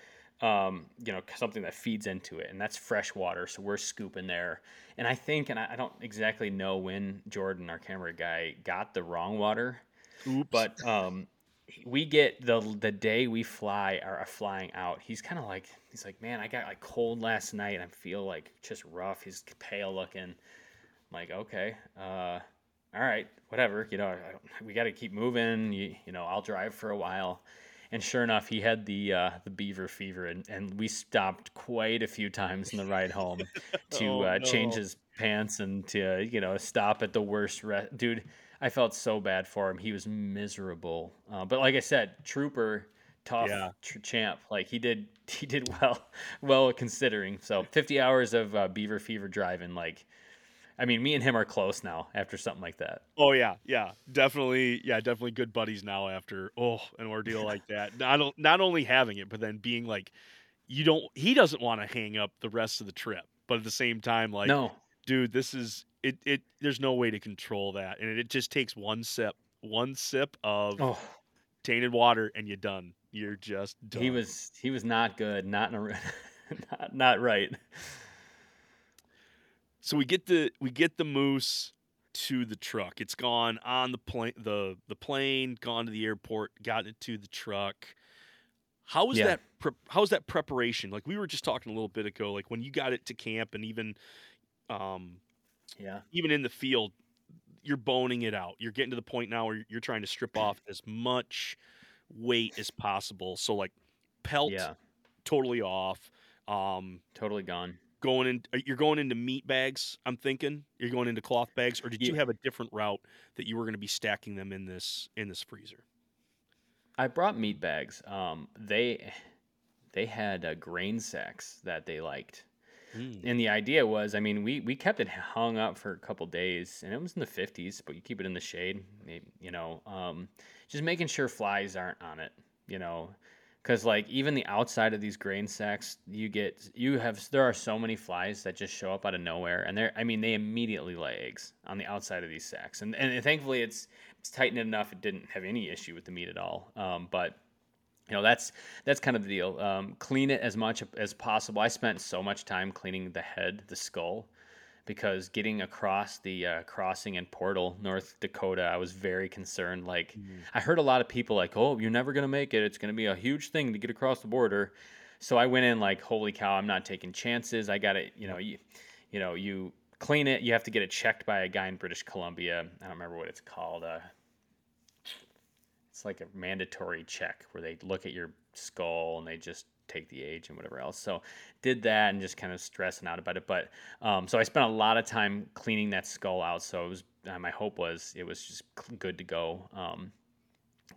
C: um, you know, something that feeds into it, and that's fresh water. So we're scooping there. And I think, and I, I don't exactly know when Jordan, our camera guy, got the wrong water,
A: Oops.
C: but um, we get the the day we fly are, are flying out. He's kind of like he's like, man, I got like cold last night. I feel like just rough. He's pale looking. I'm like, okay, uh, all right, whatever. You know, I don't, we got to keep moving. You, you know, I'll drive for a while. And sure enough, he had the uh, the beaver fever, and, and we stopped quite a few times in the ride home to
A: Oh,
C: uh, change his pants and to you know stop at the worst. Re- Dude, I felt so bad for him. He was miserable. Uh, but like I said, Trooper, tough
A: Yeah.
C: tr- champ. Like he did, he did well, well considering. So 50 hours of uh, Beaver Fever driving. Like, I mean, me and him are close now after something like that.
A: Oh yeah, yeah, definitely, yeah, definitely good buddies now after oh an ordeal like that. Not not only having it, but then being like, you don't. He doesn't want to hang up the rest of the trip, but at the same time, like,
C: no,
A: dude, this is it. It there's no way to control that, and it, it just takes one sip, one sip of
C: oh,
A: tainted water, and you're done. You're just done.
C: he was he was not good. Not in a, not, not right.
A: So we get the we get the moose to the truck. It's gone on the plane the the plane, gone to the airport, gotten it to the truck. How was
C: Yeah.
A: that pre- how was that preparation? Like we were just talking a little bit ago like when you got it to camp and even um
C: Yeah.
A: even in the field you're boning it out. You're getting to the point now where you're trying to strip off as much weight as possible. So like pelt
C: Yeah.
A: totally off. Um
C: Totally gone.
A: going in uh, you're going into meat bags i'm thinking you're going into cloth bags or did you have a different route that you were going to be stacking them in this in this freezer
C: I brought meat bags. Um, they they had uh, grain sacks that they liked, and the idea was, I mean, we we kept it hung up for a couple days, and it was in the fifties, but you keep it in the shade, you know, um, just making sure flies aren't on it, you know, because like even the outside of these grain sacks, you get you have there are so many flies that just show up out of nowhere, and they're I mean they immediately lay eggs on the outside of these sacks, and and thankfully it's it's tightened enough it didn't have any issue with the meat at all, um, but you know that's that's kind of the deal. Um, clean it as much as possible. I spent so much time cleaning the head the skull because getting across the uh, crossing in portal north dakota i was very concerned. Like i heard a lot of people like oh you're never going to make it. It's going to be a huge thing to get across the border. So i went in like holy cow i'm not taking chances. I got it you know you, you know you clean it. You have to get it checked by a guy in british columbia. I don't remember what it's called uh, it's like a mandatory check where they look at your skull and they just take the age and whatever else. So did that and just kind of stressing out about it. But um, so I spent a lot of time cleaning that skull out. So it was uh, my hope was it was just good to go um,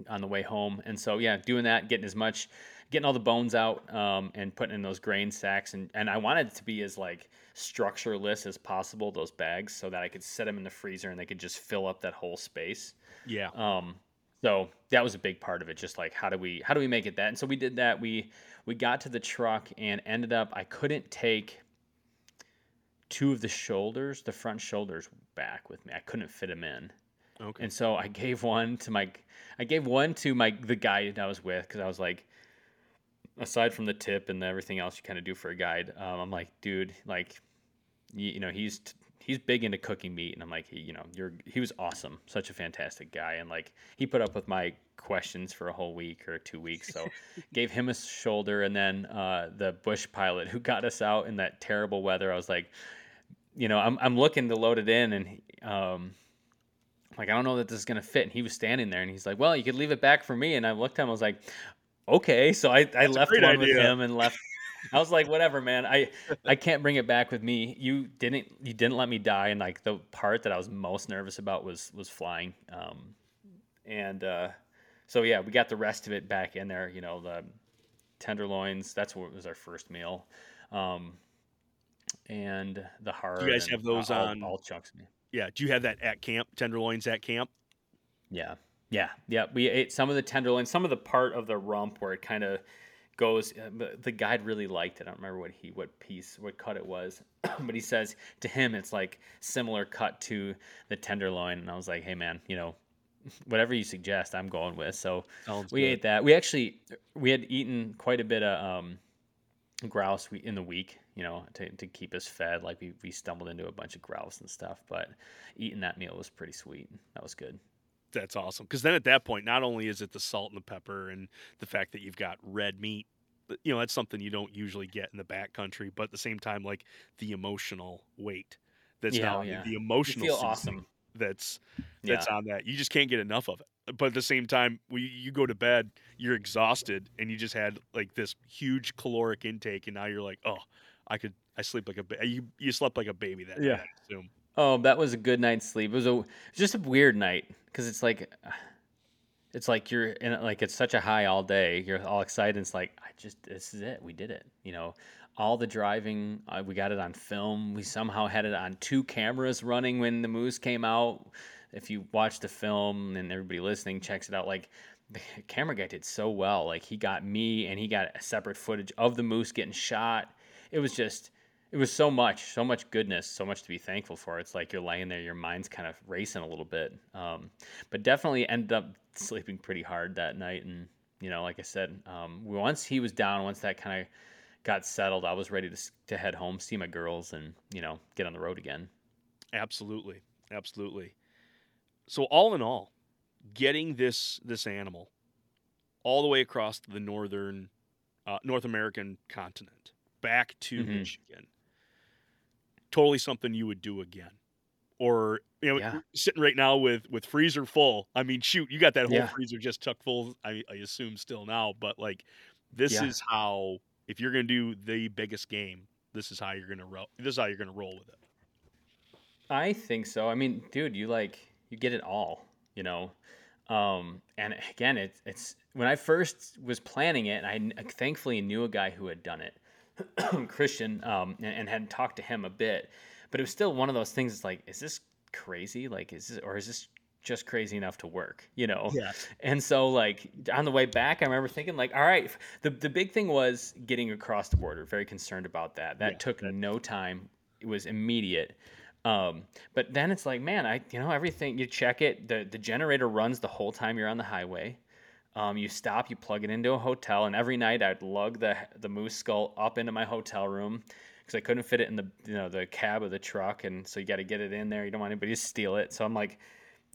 C: on the way home. And so yeah, doing that, getting as much, getting all the bones out um, and putting in those grain sacks. And and I wanted it to be as like structureless as possible those bags so that I could set them in the freezer and they could just fill up that whole space.
A: yeah
C: Um, so that was a big part of it. Just like how do we how do we make it that? And so we did that. We we got to the truck and ended up I couldn't take two of the shoulders, the front shoulders back with me. I couldn't fit them in.
A: okay
C: And so I gave one to my I gave one to my the guide that I was with because I was like aside from the tip and everything else you kind of do for a guide, um, I'm like, dude, like you, you know, he's t- he's big into cooking meat and I'm like, he, you know, you're he was awesome, such a fantastic guy and like he put up with my questions for a whole week or 2 weeks. So gave him a shoulder and then uh the bush pilot who got us out in that terrible weather, I was like, you know, I'm I'm looking to load it in and um like I don't know that this is gonna fit. And he was standing there, and he's like, "Well, you could leave it back for me." And I looked at him, I was like, "Okay." So I, I left one with him and left. I was like, "Whatever, man. I I can't bring it back with me. You didn't you didn't let me die." And like the part that I was most nervous about was was flying. Um, and uh, so yeah, we got the rest of it back in there. You know, the tenderloins. That's what was our first meal. Um, and the heart.
A: You guys
C: and
A: have those
C: all,
A: on-
C: all chunks
A: yeah do you have that at camp tenderloins at camp
C: Yeah, yeah, yeah. We ate some of the tenderloin, some of the part of the rump where it kind of goes. uh, The guide really liked it. I don't remember what he, what piece, what cut it was, but he says to him it's like similar cut to the tenderloin, and I was like, hey man, you know, whatever you suggest, I'm going with. So
A: Sounds
C: we
A: good.
C: ate that. We actually we had eaten quite a bit of um, grouse we- in the week, you know, to, to keep us fed. Like we, we stumbled into a bunch of grouse and stuff, but eating that meal was pretty sweet. That was good.
A: That's awesome because then at that point not only is it the salt and the pepper and the fact that you've got red meat but, you know that's something you don't usually get in the back country but at the same time like the emotional weight that's
C: Yeah, oh, yeah.
A: the
C: You
A: emotional
C: feel awesome.
A: that's
C: Yeah.
A: that's on that you just can't get enough of it but at the same time when you- you go to bed you're exhausted and you just had like this huge caloric intake and now you're like oh i could i sleep like a ba- you you slept like a baby that
C: Yeah.
A: night, I assume
C: Oh, that was a good night's sleep. It was a just a weird night because it's like it's like you're in like it's such a high all day. You're all excited. It's like I just this is it. We did it. You know, all the driving. Uh, we got it on film. We somehow had it on two cameras running when the moose came out. If you watch the film and everybody listening checks it out, like the camera guy did so well. Like he got me and he got a separate footage of the moose getting shot. It was just it was so much, so much goodness, so much to be thankful for. It's like you're laying there, your mind's kind of racing a little bit. Um, but definitely ended up sleeping pretty hard that night. And, you know, like I said, um, once he was down, once that kind of got settled, I was ready to, to head home, see my girls, and, you know, get on the road again.
A: Absolutely. Absolutely. So all in all, getting this this animal all the way across the northern uh, North American continent back to
C: Mhm.
A: Michigan totally something you would do again. Or you know,
C: Yeah.
A: sitting right now with with freezer full. I mean, shoot, you got that whole
C: Yeah.
A: freezer just tucked full. I, I assume still now, but like, this
C: Yeah.
A: is how if you're gonna do the biggest game, this is how you're gonna roll. This is how you're gonna roll with it.
C: I think so. I mean, dude, you like you get it all, you know. Um, and again, it's it's when I first was planning it, I thankfully knew a guy who had done it, Christian, um, and, and had talked to him a bit. But it was still one of those things. It's like, is this crazy? Like, is this or is this just crazy enough to work? You know?
A: Yeah.
C: And so, like on the way back, I remember thinking, like, all right, the the big thing was getting across the border. Very concerned about that. That
A: Yeah,
C: took no time. It was immediate. Um, but then it's like, man, I you know everything. You check it. the The generator runs the whole time you're on the highway. Um, you stop, you plug it into a hotel, and every night I'd lug the the moose skull up into my hotel room because I couldn't fit it in the you know the cab of the truck, and so you got to get it in there. You don't want anybody to steal it. So I'm like,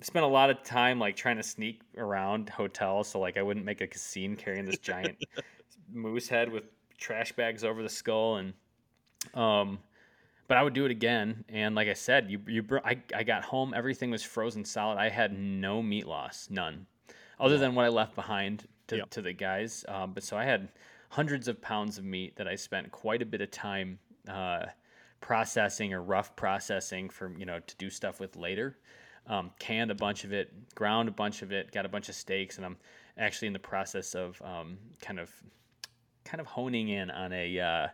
C: spent a lot of time like trying to sneak around hotels, so like I wouldn't make a scene carrying this giant moose head with trash bags over the skull, and um, but I would do it again. And like I said, you you br- I I got home, everything was frozen solid. I had no meat loss, none, other than what I left behind to,
A: Yep.
C: to the guys. Um, but so I had hundreds of pounds of meat that I spent quite a bit of time uh, processing or rough processing for you know to do stuff with later. Um, canned a bunch of it, ground a bunch of it, got a bunch of steaks, and I'm actually in the process of um, kind of kind of honing in on a uh,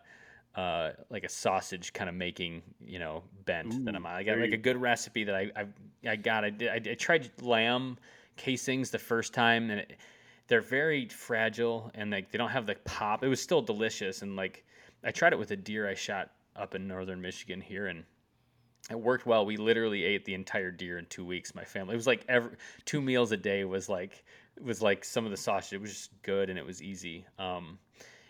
C: uh, like a sausage kind of making you know bent that I'm on. I got like
A: you
C: a good recipe that I I, I got. I did. I, did- I tried lamb casings the first time and. It, they're very fragile and like they don't have the pop. It was still delicious and like I tried it with a deer I shot up in northern Michigan here and it worked well. We literally ate the entire deer in two weeks. My family. It was like every two meals a day was like was like some of the sausage. It was just good and it was easy. Um,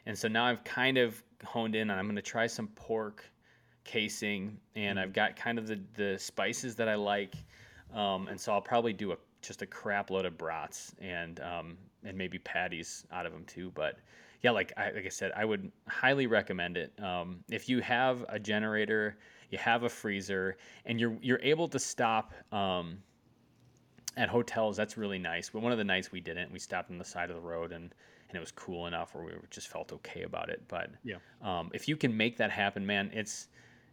C: and so now I've kind of honed in on. I'm going to try some pork casing, and I've got kind of the the spices that I like. Um, and so I'll probably do a just a crap load of brats and um, and maybe patties out of them too. But yeah, like I, like I said, I would highly recommend it. Um, if you have a generator, you have a freezer, and you're you're able to stop um, at hotels. That's really nice. But one of the nights we didn't. We stopped on the side of the road and. And it was cool enough where we just felt okay about it. But
A: Yeah.
C: um, if you can make that happen, man, it's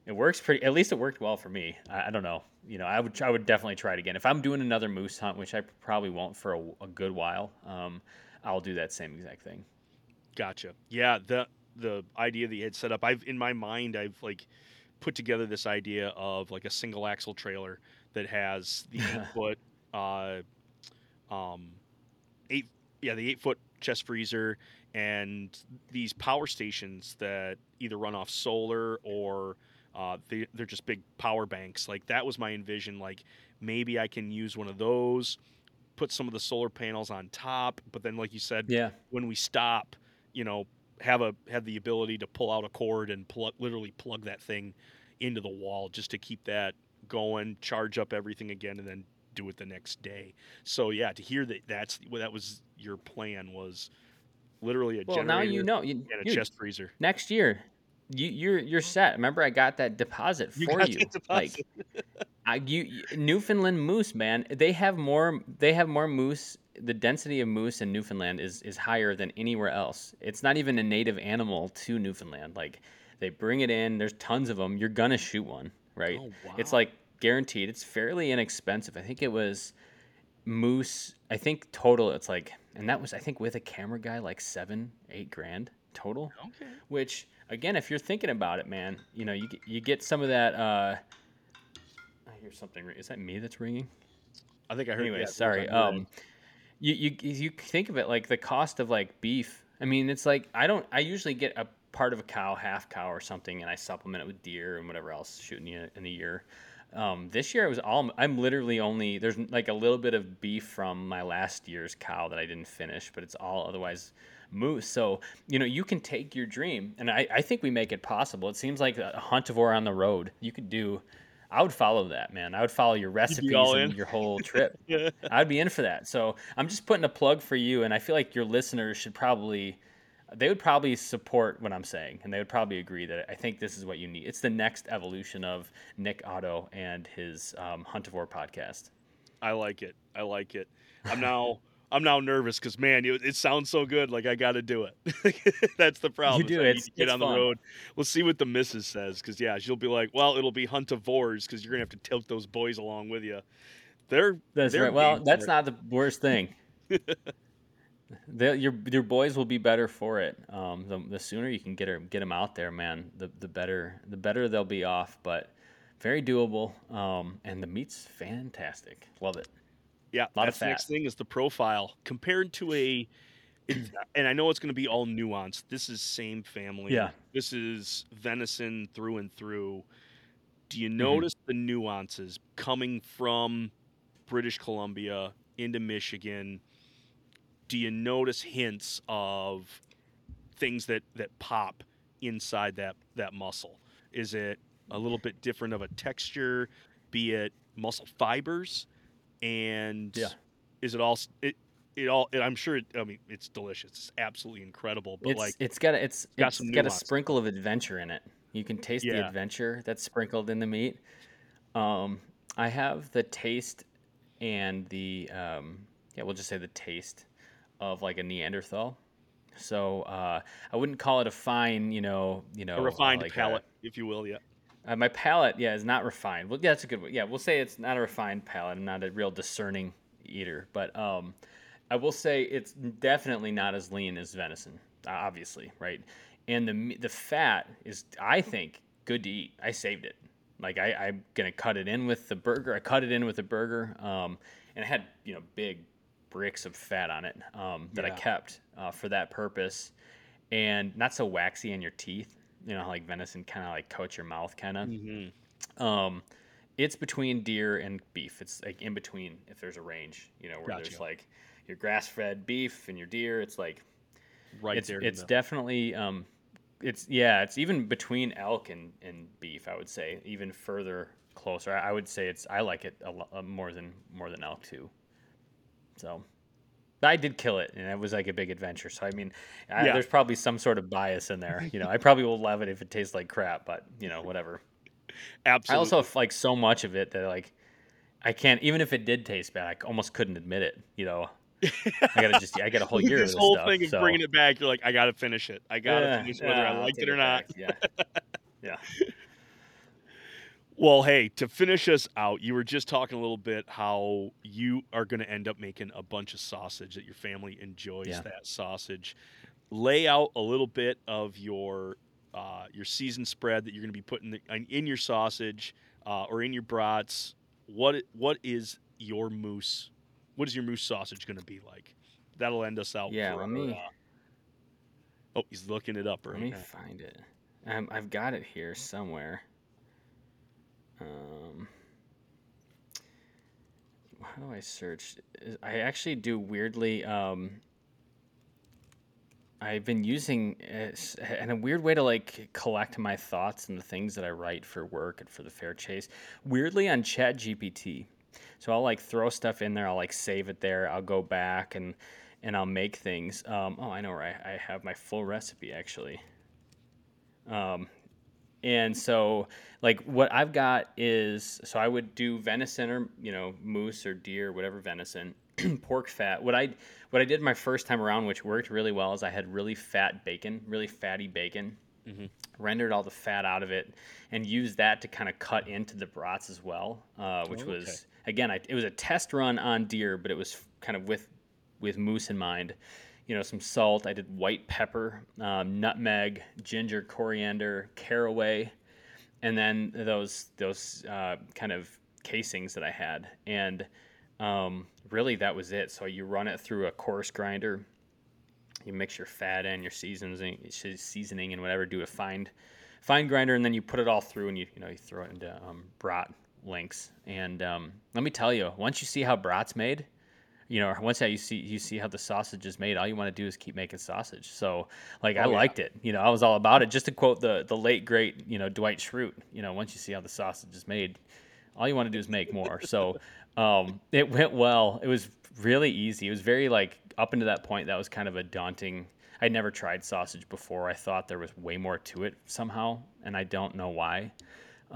C: it works pretty. At least it worked well for me. I, I don't know. You know, I would I would definitely try it again. If I'm doing another moose hunt, which I probably won't for a, a good while, um, I'll do that same exact thing.
A: Gotcha. Yeah, the the idea that you had set up, I've in my mind, I've like put together this idea of like a single axle trailer that has the eight foot, uh, um, eight yeah, the eight foot chest freezer and these power stations that either run off solar or uh, they, they're just big power banks. Like that was my envision. Like maybe I can use one of those, put some of the solar panels on top, but then like you said,
C: Yeah,
A: when we stop, you know, have a have the ability to pull out a cord and plug literally plug that thing into the wall just to keep that going, charge up everything again, and then do it the next day. So yeah, to hear that that's well, that was your plan was literally a
C: well
A: generator
C: now you know. You,
A: and a
C: you-
A: chest freezer.
C: next year, you you're you're set. Remember, I got that deposit
A: You
C: for you.
A: deposit.
C: Like, I you you- Newfoundland moose, man. They have more. They have more moose. The density of moose in Newfoundland is is higher than anywhere else. It's not even a native animal to Newfoundland. Like they bring it in. There's tons of them. You're gonna shoot one, right?
A: Oh, wow.
C: It's like guaranteed. It's fairly inexpensive. I think it was moose. I think total it's like, and that was I think with a camera guy like seven, eight grand total.
A: Okay.
C: Which again, if you're thinking about it, man, you know you get- you get some of that. Uh, I hear something. Is that me that's ringing?
A: I think I heard.
C: Anyway, sorry.
A: on your end.
C: Um, you, you you think of it like the cost of like beef. I mean, it's like I don't. I usually get a part of a cow, half cow or something, and I supplement it with deer and whatever else shooting in, in a year. Um, this year I was all. I'm literally only there's like a little bit of beef from my last year's cow that I didn't finish, but it's all otherwise moose. So you know you can take your dream, and I, I think we make it possible. It seems like a huntavore on the road. You could do. I would follow that, man. I would follow your recipes and your whole trip. I'd be in for that. So I'm just putting a plug for you, and I feel like your listeners should probably, they would probably support what I'm saying, and they would probably agree that I think this is what you need. It's the next evolution of Nick Otto and his um, Huntavore podcast.
A: I like it. I like it. I'm now. I'm now nervous because man, it, it sounds so good. Like I got to do it. That's the problem.
C: You do,
A: is I need
C: it's-
A: to get on the road. We'll see what the missus says because yeah, she'll be like, "Well, it'll be hunt of huntavores because you're gonna have to tilt those boys along with you." They're
C: That's
A: they're
C: right. Well, that's not the worst thing. Your your boys will be better for it. Um, the, the sooner you can get her, get them out there, man, the the better the better they'll be off. But very doable. Um, and the meat's fantastic. Love it.
A: Yeah,
C: Lot of
A: that's the next thing is the profile compared to a. And I know it's going to be all nuanced. This is same family.
C: Yeah.
A: This is venison through and through. Do
C: Mm-hmm.
A: you notice the nuances coming from British Columbia into Michigan? Do you notice hints of things that that pop inside that that muscle? Is it a little bit different of a texture, be it muscle fibers, and
C: Yeah.
A: is it all it it all? It, I'm sure. It, I mean, it's delicious. It's absolutely incredible. But
C: it's
A: like,
C: it's got a, it's
A: got
C: it's
A: some
C: got a sprinkle of adventure in it. You can taste the adventure that's sprinkled in the meat. Um, I have the taste and the um, yeah, we'll just say the taste of like a Neanderthal. So uh, I wouldn't call it a fine, you know, you know,
A: a refined
C: like a-
A: palate, if you will. Yeah.
C: Uh, my palate, yeah, is not refined. Well, yeah, that's a good one. Yeah, we'll say it's not a refined palate. I'm not a real discerning eater, but um, I will say it's definitely not as lean as venison, obviously, right? And the the fat is, I think, good to eat. I saved it. Like I, I'm gonna cut it in with the burger. I cut it in with the burger, um, and it had you know big bricks of fat on it um, that I kept uh, for that purpose, and not so waxy in your teeth. You know, how, like venison kind of like coats your mouth, kind of.
A: Mm-hmm.
C: Um, it's between deer and beef. It's like in between if there's a range, you know, where there's like your grass-fed beef and your deer. It's like
A: Right
C: it's
A: there.
C: it's
A: the-
C: definitely um, it's yeah, it's even between elk and, and beef. I would say even further closer. I, I would say it's I like it a lot uh, more than more than elk too. So. I did kill it, and it was like a big adventure. So I mean, I,
A: Yeah.
C: there's probably some sort of bias in there. You know, I probably will love it if it tastes like crap, but you know, whatever.
A: Absolutely.
C: I also have like so much of it that like I can't even if it did taste bad, I almost couldn't admit it. You know, I gotta just I got a whole year of
A: this
C: this
A: whole
C: stuff.
A: thing of
C: so.
A: bringing it back. You're like, I gotta finish it. I gotta
C: Yeah,
A: finish whether
C: yeah,
A: I
C: I'll
A: liked it or not.
C: Yeah, yeah.
A: Well, hey, to finish us out, you were just talking a little bit how you are going to end up making a bunch of sausage that your family enjoys
C: Yeah.
A: that sausage. Lay out a little bit of your uh, your season spread that you're going to be putting the, in- in your sausage uh, or in your brats. What what is your moose? What is your moose sausage going to be like? That'll end us out.
C: Yeah, let me-
A: uh, oh, he's looking it up right
C: Let me
A: now.
C: find it. Um, I've got it here somewhere. Um, how do I search? I actually do weirdly. Um, I've been using it in a weird way to like collect my thoughts and the things that I write for work and for the fair chase. Weirdly on Chat GPT. So I'll like throw stuff in there. I'll like save it there. I'll go back and and I'll make things. Um, oh, I know where I, I have my full recipe actually. Um, and so like what I've got is so I would do venison or you know moose or deer, whatever venison, pork fat. What I what I did my first time around, which worked really well, is I had really fat bacon, really fatty bacon,
A: Mhm.
C: rendered all the fat out of it, and used that to kind of cut into the brats as well, uh, which
A: Oh,
C: was again, I, it was a test run on deer, but it was kind of with with moose in mind. You know, some salt. I did white pepper, um, nutmeg, ginger, coriander, caraway, and then those those uh, kind of casings that I had, and um, really that was it. So you run it through a coarse grinder. You mix your fat in, your seasoning, seasoning, and whatever. Do a fine, fine grinder, and then you put it all through, and you you know you throw it into um, brat links. And um, let me tell you, once you see how brat's made, you know, once you see you see how the sausage is made, all you want to do is keep making sausage. So, like, I
A: Oh, yeah.
C: liked it. You know, I was all about it. Just to quote the the late great, you know, Dwight Schrute. You know, once you see how the sausage is made, all you want to do is make more. So, um, it went well. It was really easy. It was very like up into that point. That was kind of a daunting. I'd never tried sausage before. I thought there was way more to it somehow, and I don't know why.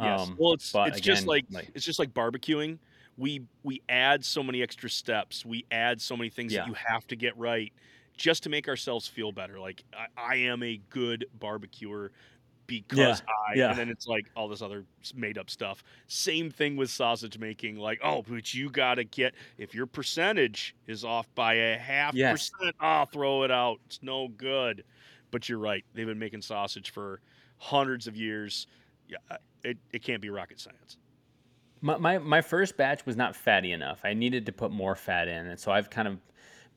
A: Yes.
C: Um,
A: well, it's it's just like,
C: like-
A: it's just like barbecuing. We we add so many extra steps. We add so many things
C: Yeah.
A: that you have to get right just to make ourselves feel better. Like I, I am a good barbecuer because I.
C: yeah.
A: And then it's like all this other made up stuff. Same thing with sausage making. Like oh, but you gotta get if your percentage is off by a half
C: Yes.
A: percent, oh, throw it out. It's no good. But you're right. They've been making sausage for hundreds of years. Yeah, it, it can't be rocket science.
C: My, my my first batch was not fatty enough. I needed to put more fat in, and so I've kind of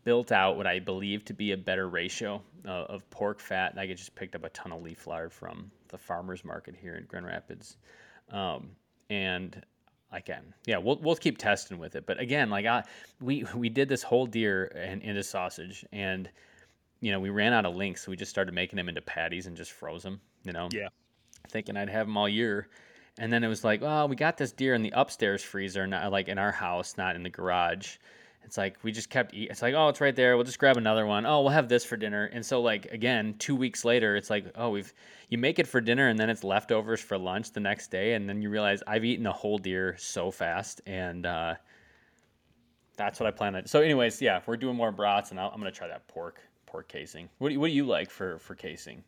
C: built out what I believe to be a better ratio uh, of pork fat. I just picked up a ton of leaf lard from the farmers market here in Grand Rapids, um, and again, yeah, we'll we'll keep testing with it. But again, like I we we did this whole deer and into sausage, and you know we ran out of links, so we just started making them into patties and just froze them. You know,
A: Yeah.
C: thinking I'd have them all year. And then it was like, well, we got this deer in the upstairs freezer, not like in our house, not in the garage. It's like we just kept eating. It's like, oh, it's right there. We'll just grab another one. Oh, we'll have this for dinner. And so, like again, two weeks later, it's like, oh, we've you make it for dinner, and then it's leftovers for lunch the next day, and then you realize I've eaten a whole deer so fast, and uh, that's what I plan on. So, anyways, yeah, we're doing more brats, and I'll, I'm gonna try that pork pork casing. What do you, what do you like for for casing?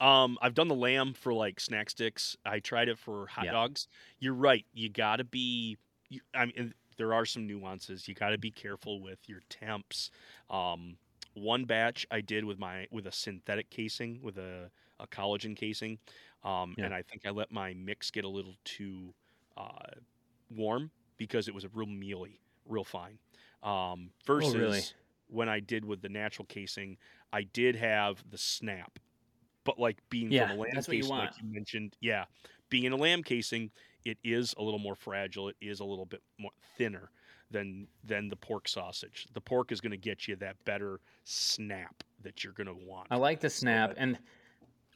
A: Um, I've done the lamb for like snack sticks. I tried it for hot
C: Yeah.
A: dogs. You're right. You got to be. You, I mean, there are some nuances. You got to be careful with your temps. Um, one batch I did with my with a synthetic casing with a, a collagen casing, um,
C: Yeah.
A: and I think I let my mix get a little too uh, warm because it was a real mealy, real fine. Um, versus
C: Oh, really?
A: when I did with the natural casing, I did have the snap but like being
C: Yeah,
A: from a lamb
C: what you
A: casing, like you mentioned, yeah, being in a lamb casing, it is a little more fragile. It is a little bit more thinner than than the pork sausage. The pork is going to get you that better snap that you're going to want.
C: I like the snap, and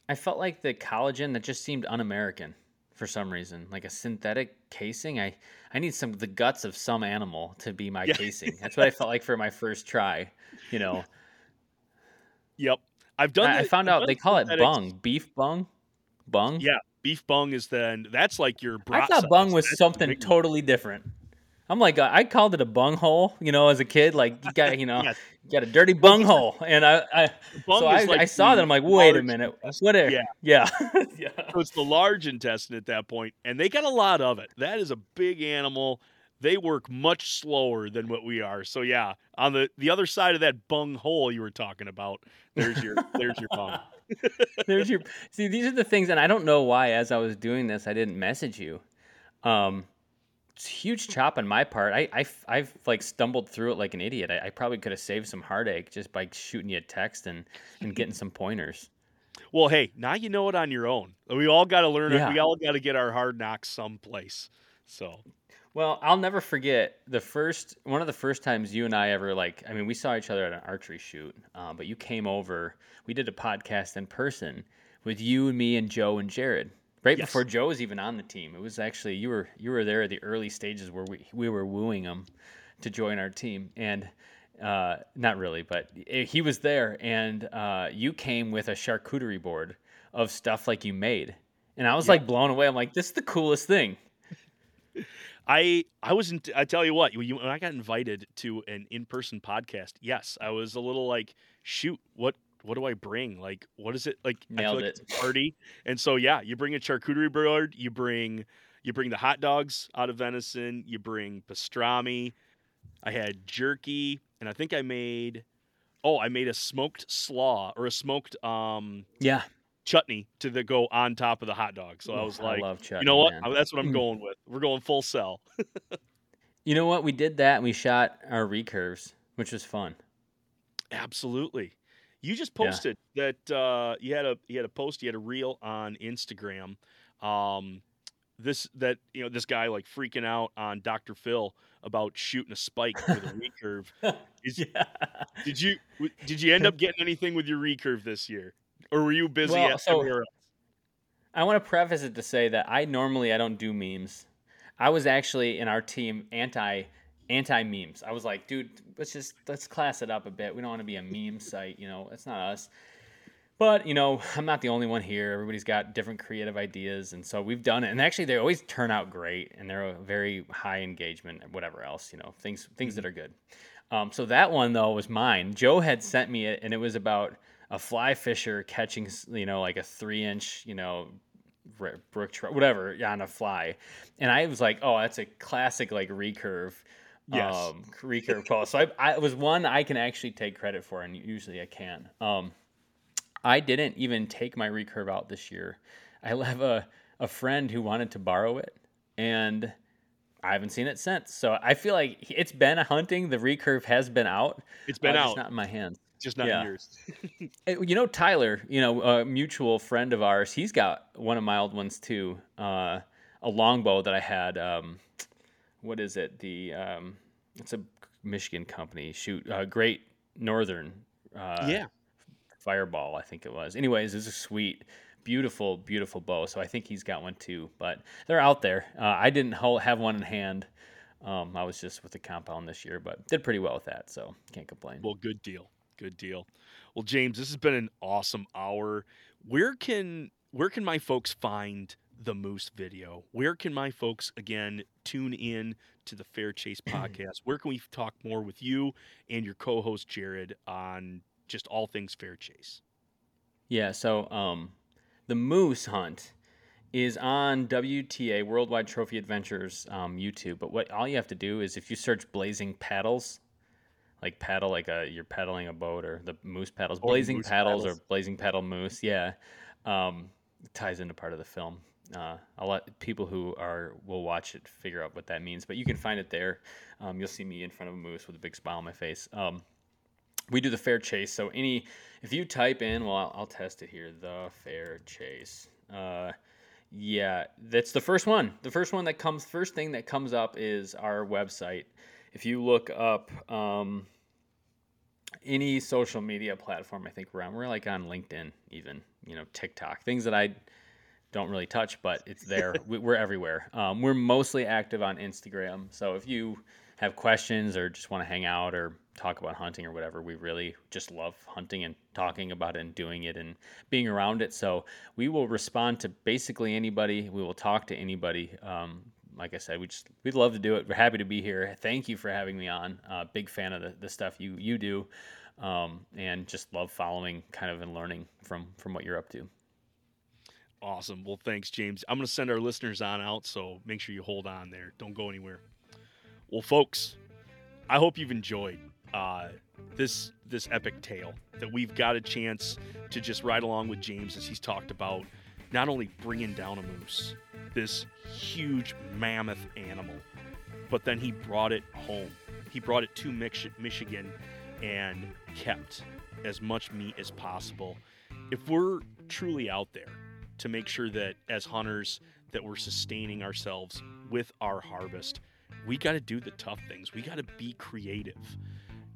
C: I felt like the collagen that just seemed un-American for some reason. Like a synthetic casing, I I need some the guts of some animal to be my
A: Yeah.
C: casing. That's what I felt like for my first try. You know,
A: Yep, I've done.
C: I, I found
A: I've
C: out they call it bung, beef bung, bung.
A: Yeah, beef bung is then that's like your.
C: I thought bung was
A: That's
C: something totally different. I'm like, uh, I called it a bung hole, you know, as a kid. Like, you got, you know,
A: Yes.
C: you got a dirty bung hole, and I, I so I,
A: like
C: I saw that. I'm like, wait a minute, what? Are,
A: Yeah.
C: yeah, yeah.
A: So it's the large intestine at that point, and they got a lot of it. That is a big animal. They work much slower than what we are. So yeah, on the the other side of that bung hole you were talking about, there's your there's your bung.
C: There's your see. These are the things, and I don't know why. As I was doing this, I didn't message you. Um, it's a huge chop on my part. I, I, have like stumbled through it like an idiot. I, I probably could have saved some heartache just by shooting you a text and and getting some pointers.
A: Well, hey, now you know it on your own. We all got to learn it.
C: Yeah.
A: We all got to get our hard knocks someplace. So
C: Well, I'll never forget the first one of the first times you and I ever like. I mean, we saw each other at an archery shoot, uh, but you came over. We did a podcast in person with you and me and Joe and Jared. Right
A: Yes.
C: before Joe was even on the team, it was actually you were you were there at the early stages where we we were wooing him to join our team, and uh, not really, but he was there, and uh, you came with a charcuterie board of stuff like you made, and I was like blown away. I'm like, this is the coolest thing.
A: I I wasn't. I tell you what, you, when I got invited to an in person podcast, yes, I was a little like, shoot, what what do I bring? Like, what is it like? I
C: Nailed
A: like
C: it.
A: party, and so yeah, you bring a charcuterie board, you bring you bring the hot dogs out of venison, you bring pastrami. I had jerky, and I think I made oh, I made a smoked slaw or a smoked um
C: Yeah,
A: chutney to the go on top of the hot dog. So I was like,
C: love chutney,
A: you know what?
C: man.
A: That's what I'm going with. We're going full cell.
C: You know what? We did that and we shot our recurves, which was fun.
A: Absolutely. You just
C: Yeah.
A: posted that uh, you had a you had a post, you had a reel on Instagram. Um, this that you know this guy like freaking out on Dr. Phil about shooting a spike with a recurve. Is,
C: yeah.
A: Did you did you end up getting anything with your recurve this year, or were you busy
C: Well,
A: at
C: so-
A: else?
C: I want to preface it to say that I normally I don't do memes. I was actually in our team anti anti memes. I was like, dude, let's just let's class it up a bit. We don't want to be a meme site, you know. It's not us. But you know, I'm not the only one here. Everybody's got different creative ideas, and so we've done it. And actually, they always turn out great, and they're a very high engagement, and whatever else, you know, things things that are good. Um, so that one though was mine. Joe had sent me it, and it was about a fly fisher catching, you know, like a three inch, you know, brook trout, whatever, on a fly. And I was like, oh, that's a classic like recurve.
A: Yes.
C: Um, recurve call. So I, I was one I can actually take credit for, and usually I can. Um, I didn't even take my recurve out this year. I have a, a friend who wanted to borrow it, and I haven't seen it since. So I feel like it's been a hunting. The recurve has been out.
A: It's been
C: uh,
A: out,
C: just not in my hands.
A: just not
C: yeah.
A: yours.
C: You know Tyler, you know a mutual friend of ours. He's got one of my old ones too. Uh, a longbow that I had. Um, what is it? The um, it's a Michigan company. Shoot, uh, Great Northern. Uh,
A: yeah,
C: Fireball, I think it was. Anyways, it's a sweet, beautiful, beautiful bow. So I think he's got one too. But they're out there. Uh, I didn't have one in hand. Um, I was just with the compound this year, but did pretty well with that. So can't complain.
A: Well, good deal. Good deal. Well, James, this has been an awesome hour. Where can where can my folks find the moose video? Where can my folks again tune in to the Fair Chase podcast? Where can we talk more with you and your co-host Jared on just all things Fair Chase?
C: Yeah, so um, the moose hunt is on WTA Worldwide Trophy Adventures um, YouTube. But what all you have to do is if you search "blazing paddles," like paddle like a you're paddling a boat or the moose paddles,
A: Or
C: blazing
A: moose
C: paddles,
A: paddles.
C: or blazing paddle moose. Yeah, um, ties into part of the film. Uh, I'll let people who are will watch it figure out what that means. But you can find it there. Um, you'll see me in front of a moose with a big smile on my face. Um, we do the fair chase. So any, if you type in, well, I'll, I'll test it here. The fair chase. Uh, yeah, that's the first one. The first one that comes, first thing that comes up is our website. If you look up um, any social media platform, I think we're on. We're like on LinkedIn, even you know TikTok, things that I don't really touch, but it's there. We- we're everywhere. Um, we're mostly active on Instagram. So if you have questions or just want to hang out or talk about hunting or whatever, we really just love hunting and talking about it and doing it and being around it. So we will respond to basically anybody. We will talk to anybody. Um, like I said, we just we'd love to do it. We're happy to be here. Thank you for having me on. Uh, big fan of the, the stuff you you do, um, and just love following kind of and learning from from what you're up to.
A: Awesome. Well, thanks, James. I'm going to send our listeners on out, so make sure you hold on there. Don't go anywhere. Well, folks, I hope you've enjoyed uh, this this epic tale that we've got a chance to just ride along with James as he's talked about not only bringing down a moose, this huge mammoth animal, but then he brought it home. He brought it to Mich- Michigan and kept as much meat as possible. If we're truly out there to make sure that as hunters that we're sustaining ourselves with our harvest, we got to do the tough things. We got to be creative.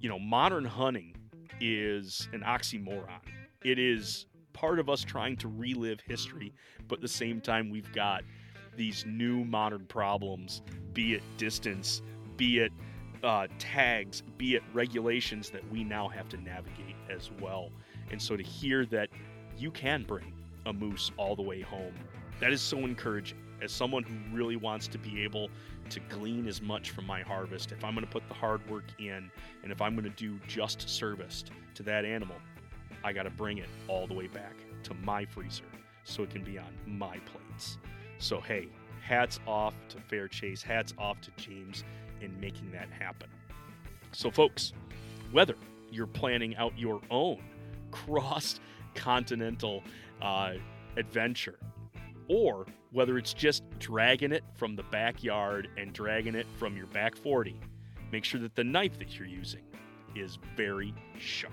A: You know, modern hunting is an oxymoron. It is part of us trying to relive history, but at the same time, we've got these new modern problems, be it distance, be it uh, tags, be it regulations that we now have to navigate as well. And so to hear that you can bring a moose all the way home, that is so encouraging. As someone who really wants to be able to glean as much from my harvest, if I'm going to put the hard work in and if I'm going to do just service to that animal, I got to bring it all the way back to my freezer so it can be on my plates. So, hey, hats off to Fair Chase, hats off to James in making that happen. So, folks, whether you're planning out your own cross continental uh, adventure, or whether it's just dragging it from the backyard and dragging it from your back 40, make sure that the knife that you're using is very sharp.